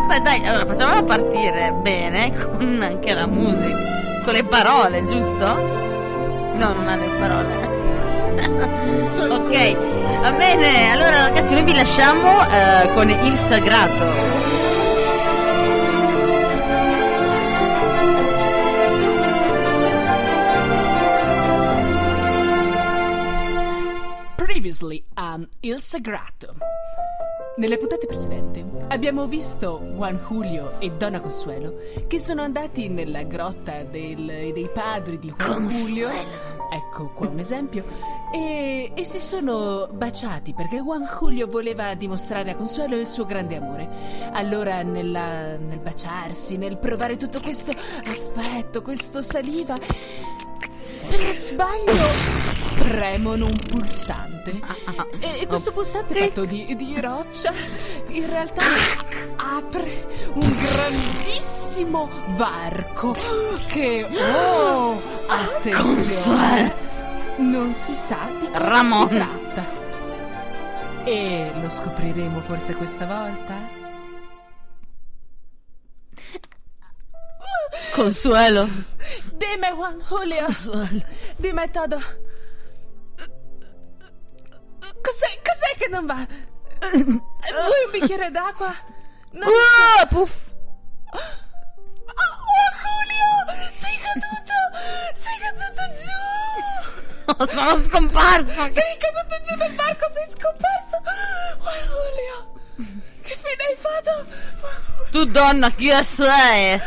Ma dai, allora facciamola partire bene con anche la musica, con le parole, giusto? No, non ha le parole. ok, va bene. Allora, ragazzi, noi vi lasciamo eh, con il sagrato. Previously on Il Sagrato. Nelle puntate precedenti abbiamo visto Juan Julio e Donna Consuelo che sono andati nella grotta del- dei padri di Juan Julio. Ecco qua un esempio. E, e si sono baciati perché Juan Julio voleva dimostrare a Consuelo il suo grande amore. Allora, nella- nel baciarsi, nel provare tutto questo affetto, questo saliva, per sbaglio premono un pulsante. E, questo pulsante fatto di, di roccia in realtà apre un grandissimo varco che, oh, attenzione, non si sa di cosa Ramon. si tratta. E lo scopriremo forse questa volta? Consuelo. Dime Juan Julio, Consuelo. dime todo. Cos'è, cos'è che non va? Vuoi un bicchiere d'acqua? No. Uh, puff. Oh, Juan Julio! Sei caduto! Sei caduto giù! Oh, sono scomparso. Sei caduto giù dal barco, sei scomparso! Juan Julio! Che fine hai fatto? Tu donna, chi sei?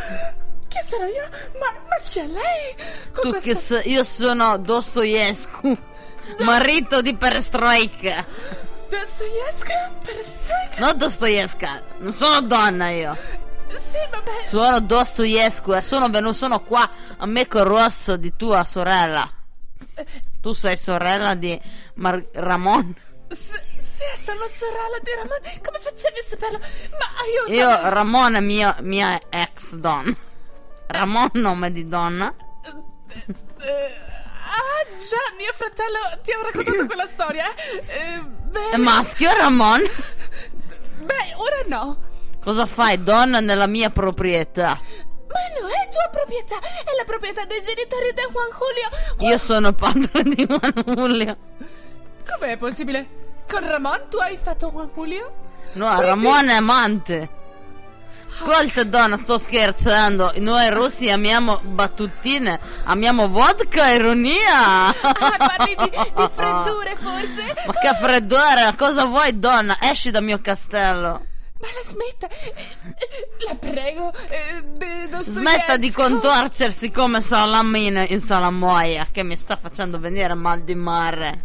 Chi sono io? Ma, ma chi è lei? Con Tu questo- che sei? Io sono Dostoevsky, marito di Perestroika. Dostoevsky? Perestroika? Non Dostoevsky, non sono donna io. Sì, vabbè. Sono Dostoevsky e sono venuto sono qua a Meco Rosso di tua sorella. Tu sei sorella di Mar- Ramon. Sì, sì, sono sorella di Ramon. Come facevi a saperlo? Ma aiuto! Io, Ramon è mia, mia ex donna. Ramon, nome di donna. Ah, già, mio fratello ti ha raccontato quella storia. Eh, beh, È maschio, Ramon. beh, ora no. Cosa fai, donna, nella mia proprietà? Ma non è tua proprietà, è la proprietà dei genitori di Juan Julio. Io sono padre di Juan Julio. Com'è possibile? Con Ramon tu hai fatto Juan Julio? No, Ramon è amante. Ascolta, donna, sto scherzando. Noi russi amiamo battutine, amiamo vodka, ironia. Ah, parli di, di freddure forse? Ma che freddore, cosa vuoi, donna? Esci dal mio castello. Ma la smetta, la prego. eh. Smetta di contorcersi come salamina in salamoia, che mi sta facendo venire mal di mare.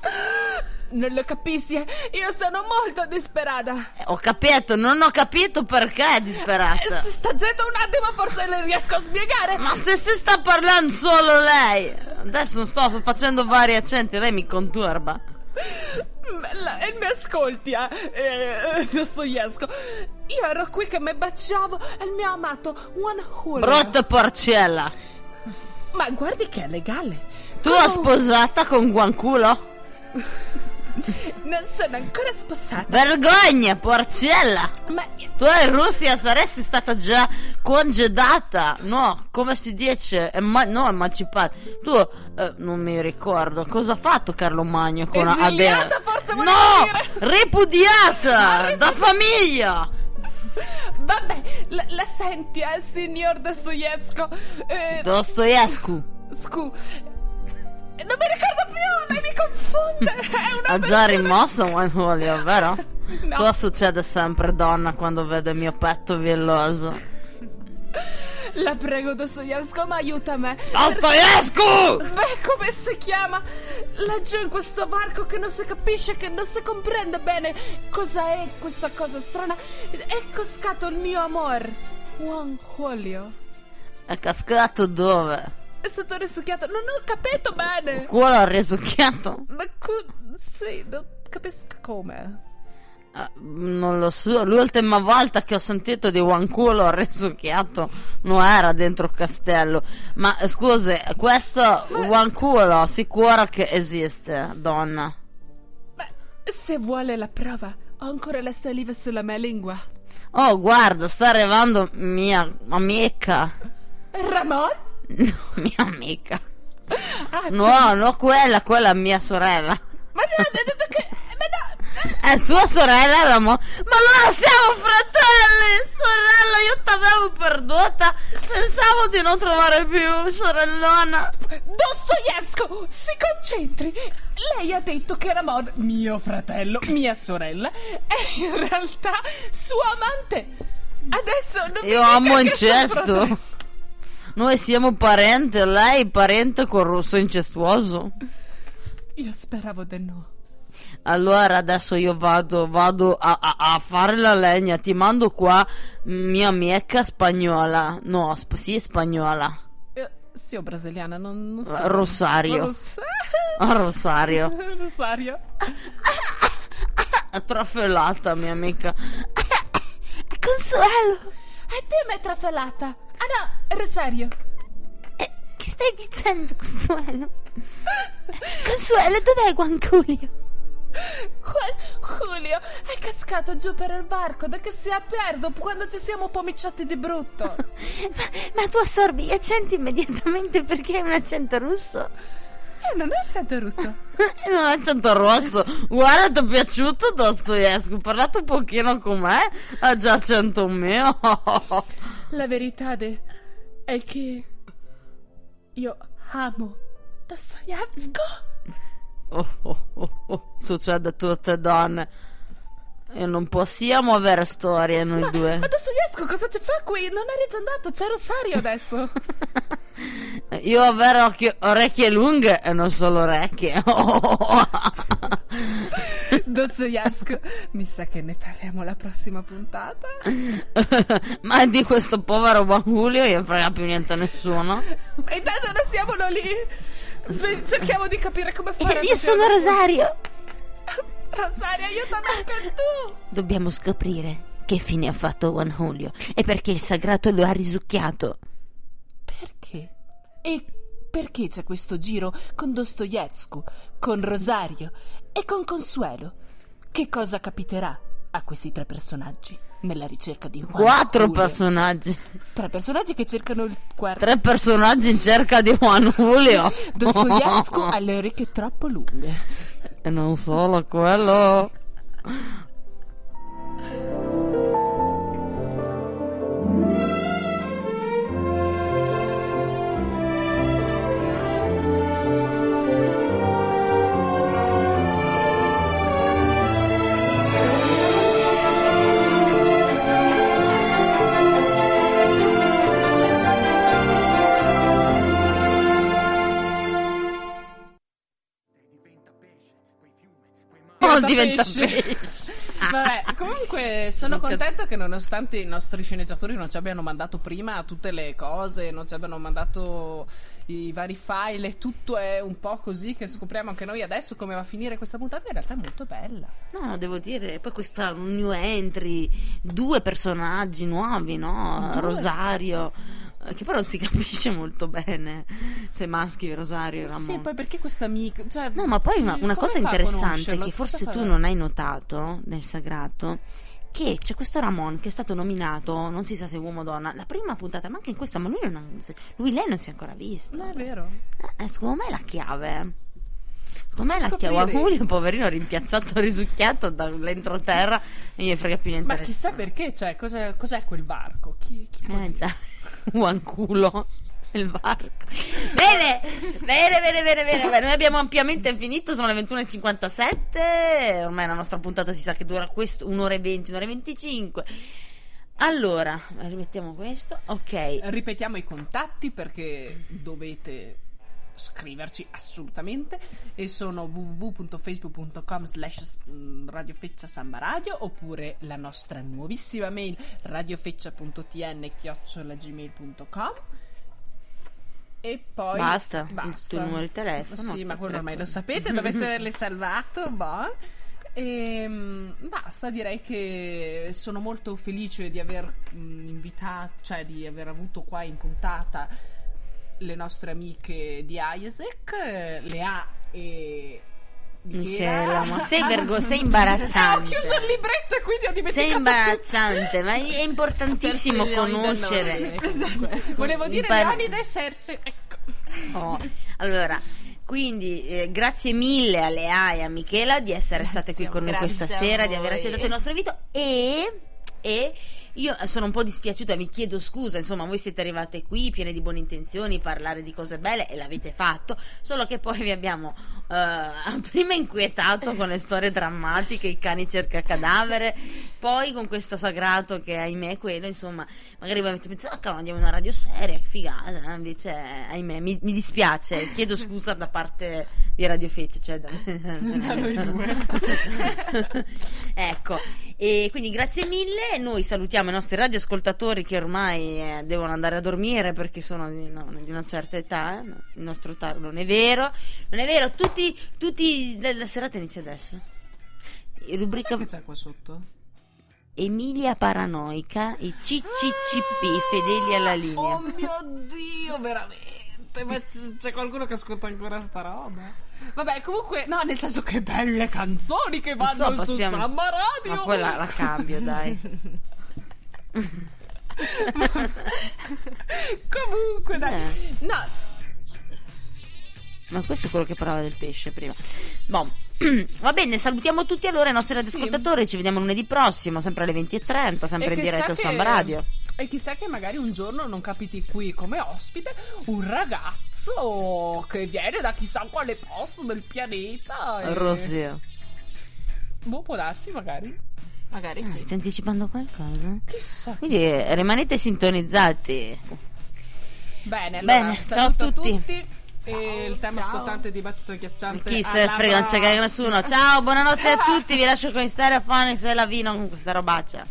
Non lo capisci? eh? Io sono molto disperata. Eh, Ho capito, non ho capito perché è Eh, disperata. se sta zitto un attimo, forse le riesco a spiegare. Ma se si sta parlando solo lei, adesso sto facendo vari accenti, lei mi conturba. Bella, e mi ascolti, eh, eh, Dostoevsky. Io ero qui che mi baciavo e il mio amato Juan Julio. Brutta porcella. Ma guardi che è legale. Tu Come hai un- sposata con Guanculo? Non sono ancora sposata. Vergogna, porcella! Ma Tu in Russia saresti stata già congedata, no, come si dice, Ema- no, emancipata. Tu, eh, non mi ricordo, cosa ha fatto Carlo Magno con Esiliata, Adele? forse No, ripudiata Ah, da famiglia. vabbè, la, la senti, eh, signor Dostoevsky? Eh, Dostoevsky. scu. Non mi ricordo più, lei mi confonde. È una Ha già rimosso Manolio, vero? No. Tu succede sempre donna quando vede il mio petto villoso. La prego, Dostoevsky, ma aiutami. Dostoevsky! Beh, come si chiama? Laggiù in questo varco che non si capisce, che non si comprende bene cosa è questa cosa strana. È cascato il mio amor. Juan Julio. È cascato dove? È stato risucchiato. Non ho capito bene. Quello ha risucchiato? Ma co- sì, non capisco come. Eh, non lo so, l'ultima volta che ho sentito di One Culo risucchiato non era dentro il castello. Ma scusi, questo One Culo sicuro che esiste, donna? Ma se vuole la prova, ho ancora la saliva sulla mia lingua. Oh, guarda, sta arrivando mia amica. Ramon? No, mia amica. Ah, No, no, quella, quella mia sorella. Ma no, ha detto che... Ma no! È sua sorella, Ramon. Ma allora siamo fratelli! Sorella, io t'avevo perduta. Pensavo di non trovare più, sorellona. Dostoevsky, si concentri. Lei ha detto che Ramon, mio fratello, mia sorella, è in realtà suo amante. Adesso non mi Io amo incesto. Noi siamo parenti, lei parente con russo incestuoso. Io speravo di no. Allora adesso io vado, vado a, a- a fare la legna. Ti mando qua mia amica spagnola. No, sp- sì, spagnola. Eh, sì, o brasiliana, non, non so. Rosario. Rosa- A Rosario. Rosario. È trafelata, mia amica. Consuelo. E te mi hai trafelata. Ah no, Rosario. Eh, che stai dicendo, Consuelo? Consuelo, dov'è Guanculio? Ju- Julio è cascato giù per il barco da che si è perdo quando ci siamo pomiciati di brutto. Ma tu assorbi gli accenti immediatamente perché hai un accento russo? Eh, non è accento russo. Non è accento rosso. Guarda, ti è piaciuto Dostoevsky? Parlate un pochino con me? Ha già accento mio. La verità de- è che io amo Dostoevsky. Oh, oh, oh, oh. Succede a tutte donne. E non possiamo avere storie noi due. Ma Dostoevsky cosa ci fa qui? Non è andato, c'è Rosario adesso. Io avere occhio- orecchie lunghe e non solo orecchie. Dostoevsky, mi sa che ne parliamo la prossima puntata. Ma di questo povero Juan Julio io frega più niente a nessuno. Ma intanto non siamo lì. Cerchiamo di capire come fare. Io sono Rosario. Rosario, aiutami anche tu. Dobbiamo scoprire che fine ha fatto Juan Julio e perché il sagrato lo ha risucchiato. E perché c'è questo giro con Dostoevsky, con Rosario e con Consuelo? Che cosa capiterà a questi tre personaggi nella ricerca di Juan Quattro Julio? personaggi. Tre personaggi che cercano il quarto. Tre personaggi in cerca di Juan Julio. Dostoevsky ha le orecchie troppo lunghe. E non solo quello. Diventa pesce. Vabbè, comunque sono contenta che nonostante i nostri sceneggiatori non ci abbiano mandato prima tutte le cose, non ci abbiano mandato i vari file e tutto è un po' così che scopriamo anche noi adesso come va a finire questa puntata, in realtà è molto bella. No, devo dire, poi questa new entry, due personaggi nuovi, no? Due. Rosario, che però non si capisce molto bene se maschi, Rosario e Ramon. Sì, poi perché questa amica? Cioè, No, ma poi una, una cosa interessante che forse tu non hai notato nel sagrato, che c'è questo Ramon che è stato nominato, non si sa se uomo o donna, la prima puntata, ma anche in questa, ma lui, non ha- lui lei non si è ancora visto. No, è vero. Eh, secondo me è la chiave. Secondo me è la chiave. Julio, poverino, rimpiazzato, risucchiato dall'entroterra, non gli frega più niente. Ma chissà perché, cioè, cos'è, cos'è quel varco? Chi, chi Eh già, Uanculo. Il varco. Bene, bene, bene, bene, bene, bene. Noi abbiamo ampiamente finito, sono le 21.57. Ormai la nostra puntata si sa che dura questo, un'ora e 20, un'ora e 25. Allora, rimettiamo questo. Ok. Ripetiamo i contatti perché dovete scriverci assolutamente e sono www.facebook.com slash radiofeccia samba radio oppure la nostra nuovissima mail radiofeccia.tn chiocciolagmail.com e poi Basta, il basta. tuo numero di telefono, sì ma quello ormai lo sapete dovreste averle salvato boh. Ehm, basta, direi che sono molto felice di aver mh, invitato, cioè di aver avuto qua in puntata le nostre amiche di Isaac, eh, Lea e Michela, ma sei, vergo- sei Eh, imbarazzante. ho chiuso il libretto e quindi ho dimenticato Sei tutto. imbarazzante, ma è importantissimo conoscere. no, comunque. Volevo dire Impara- Leonida e Cersei, ecco. Oh, Allora, quindi eh, grazie mille a Lea e a Michela di essere state qui con noi questa sera, di aver accettato il nostro invito e, e io sono un po' dispiaciuta, vi chiedo scusa, insomma voi siete arrivate qui piene di buone intenzioni, parlare di cose belle e l'avete fatto, solo che poi vi abbiamo eh, prima inquietato con le storie drammatiche, i cani cerca cadavere, poi con questo sagrato che ahimè è quello, insomma, magari voi avete pensato, ah cavolo, andiamo in una radio seria, che figata, eh, invece ahimè mi, mi dispiace, chiedo scusa da parte di Radio Fece, cioè da, Da noi due. ecco, e quindi grazie mille, noi salutiamo i nostri radioascoltatori che ormai eh, devono andare a dormire perché sono di, no, di una certa età, eh, il nostro tardo non è vero, non è vero, tutti, tutti la serata inizia adesso. Rubrica che c'è qua sotto? Emilia Paranoica, i CCCP fedeli alla linea. Oh mio Dio, veramente. C- c'è qualcuno che ascolta ancora sta roba? Vabbè, comunque, no, nel senso che belle canzoni che Non so, vanno su possiamo- Samba Radio. Ma poi la, la cambio, dai. Comunque, dai. Eh. No, Ma questo è quello che parlava del pesce prima. Boh. Va bene, salutiamo tutti allora i nostri radioascoltatori. Ci vediamo lunedì prossimo, sempre alle 20.30, sempre E in diretta su Samba Radio. E chissà che magari un giorno non capiti qui come ospite un ragazzo che viene da chissà quale posto del pianeta. e- Roseo. Boh, può darsi, magari. Magari Ah, sì. stai anticipando qualcosa? Chissà. Quindi eh, rimanete sintonizzati. Bene, allora, Bene, ciao saluto a tutti. E il tema ciao. scottante dibattito agghiacciante. Chi se frega, non c'è nessuno. Ciao, buonanotte a tutti. Vi lascio con i Stereophonics e la vino con questa robaccia.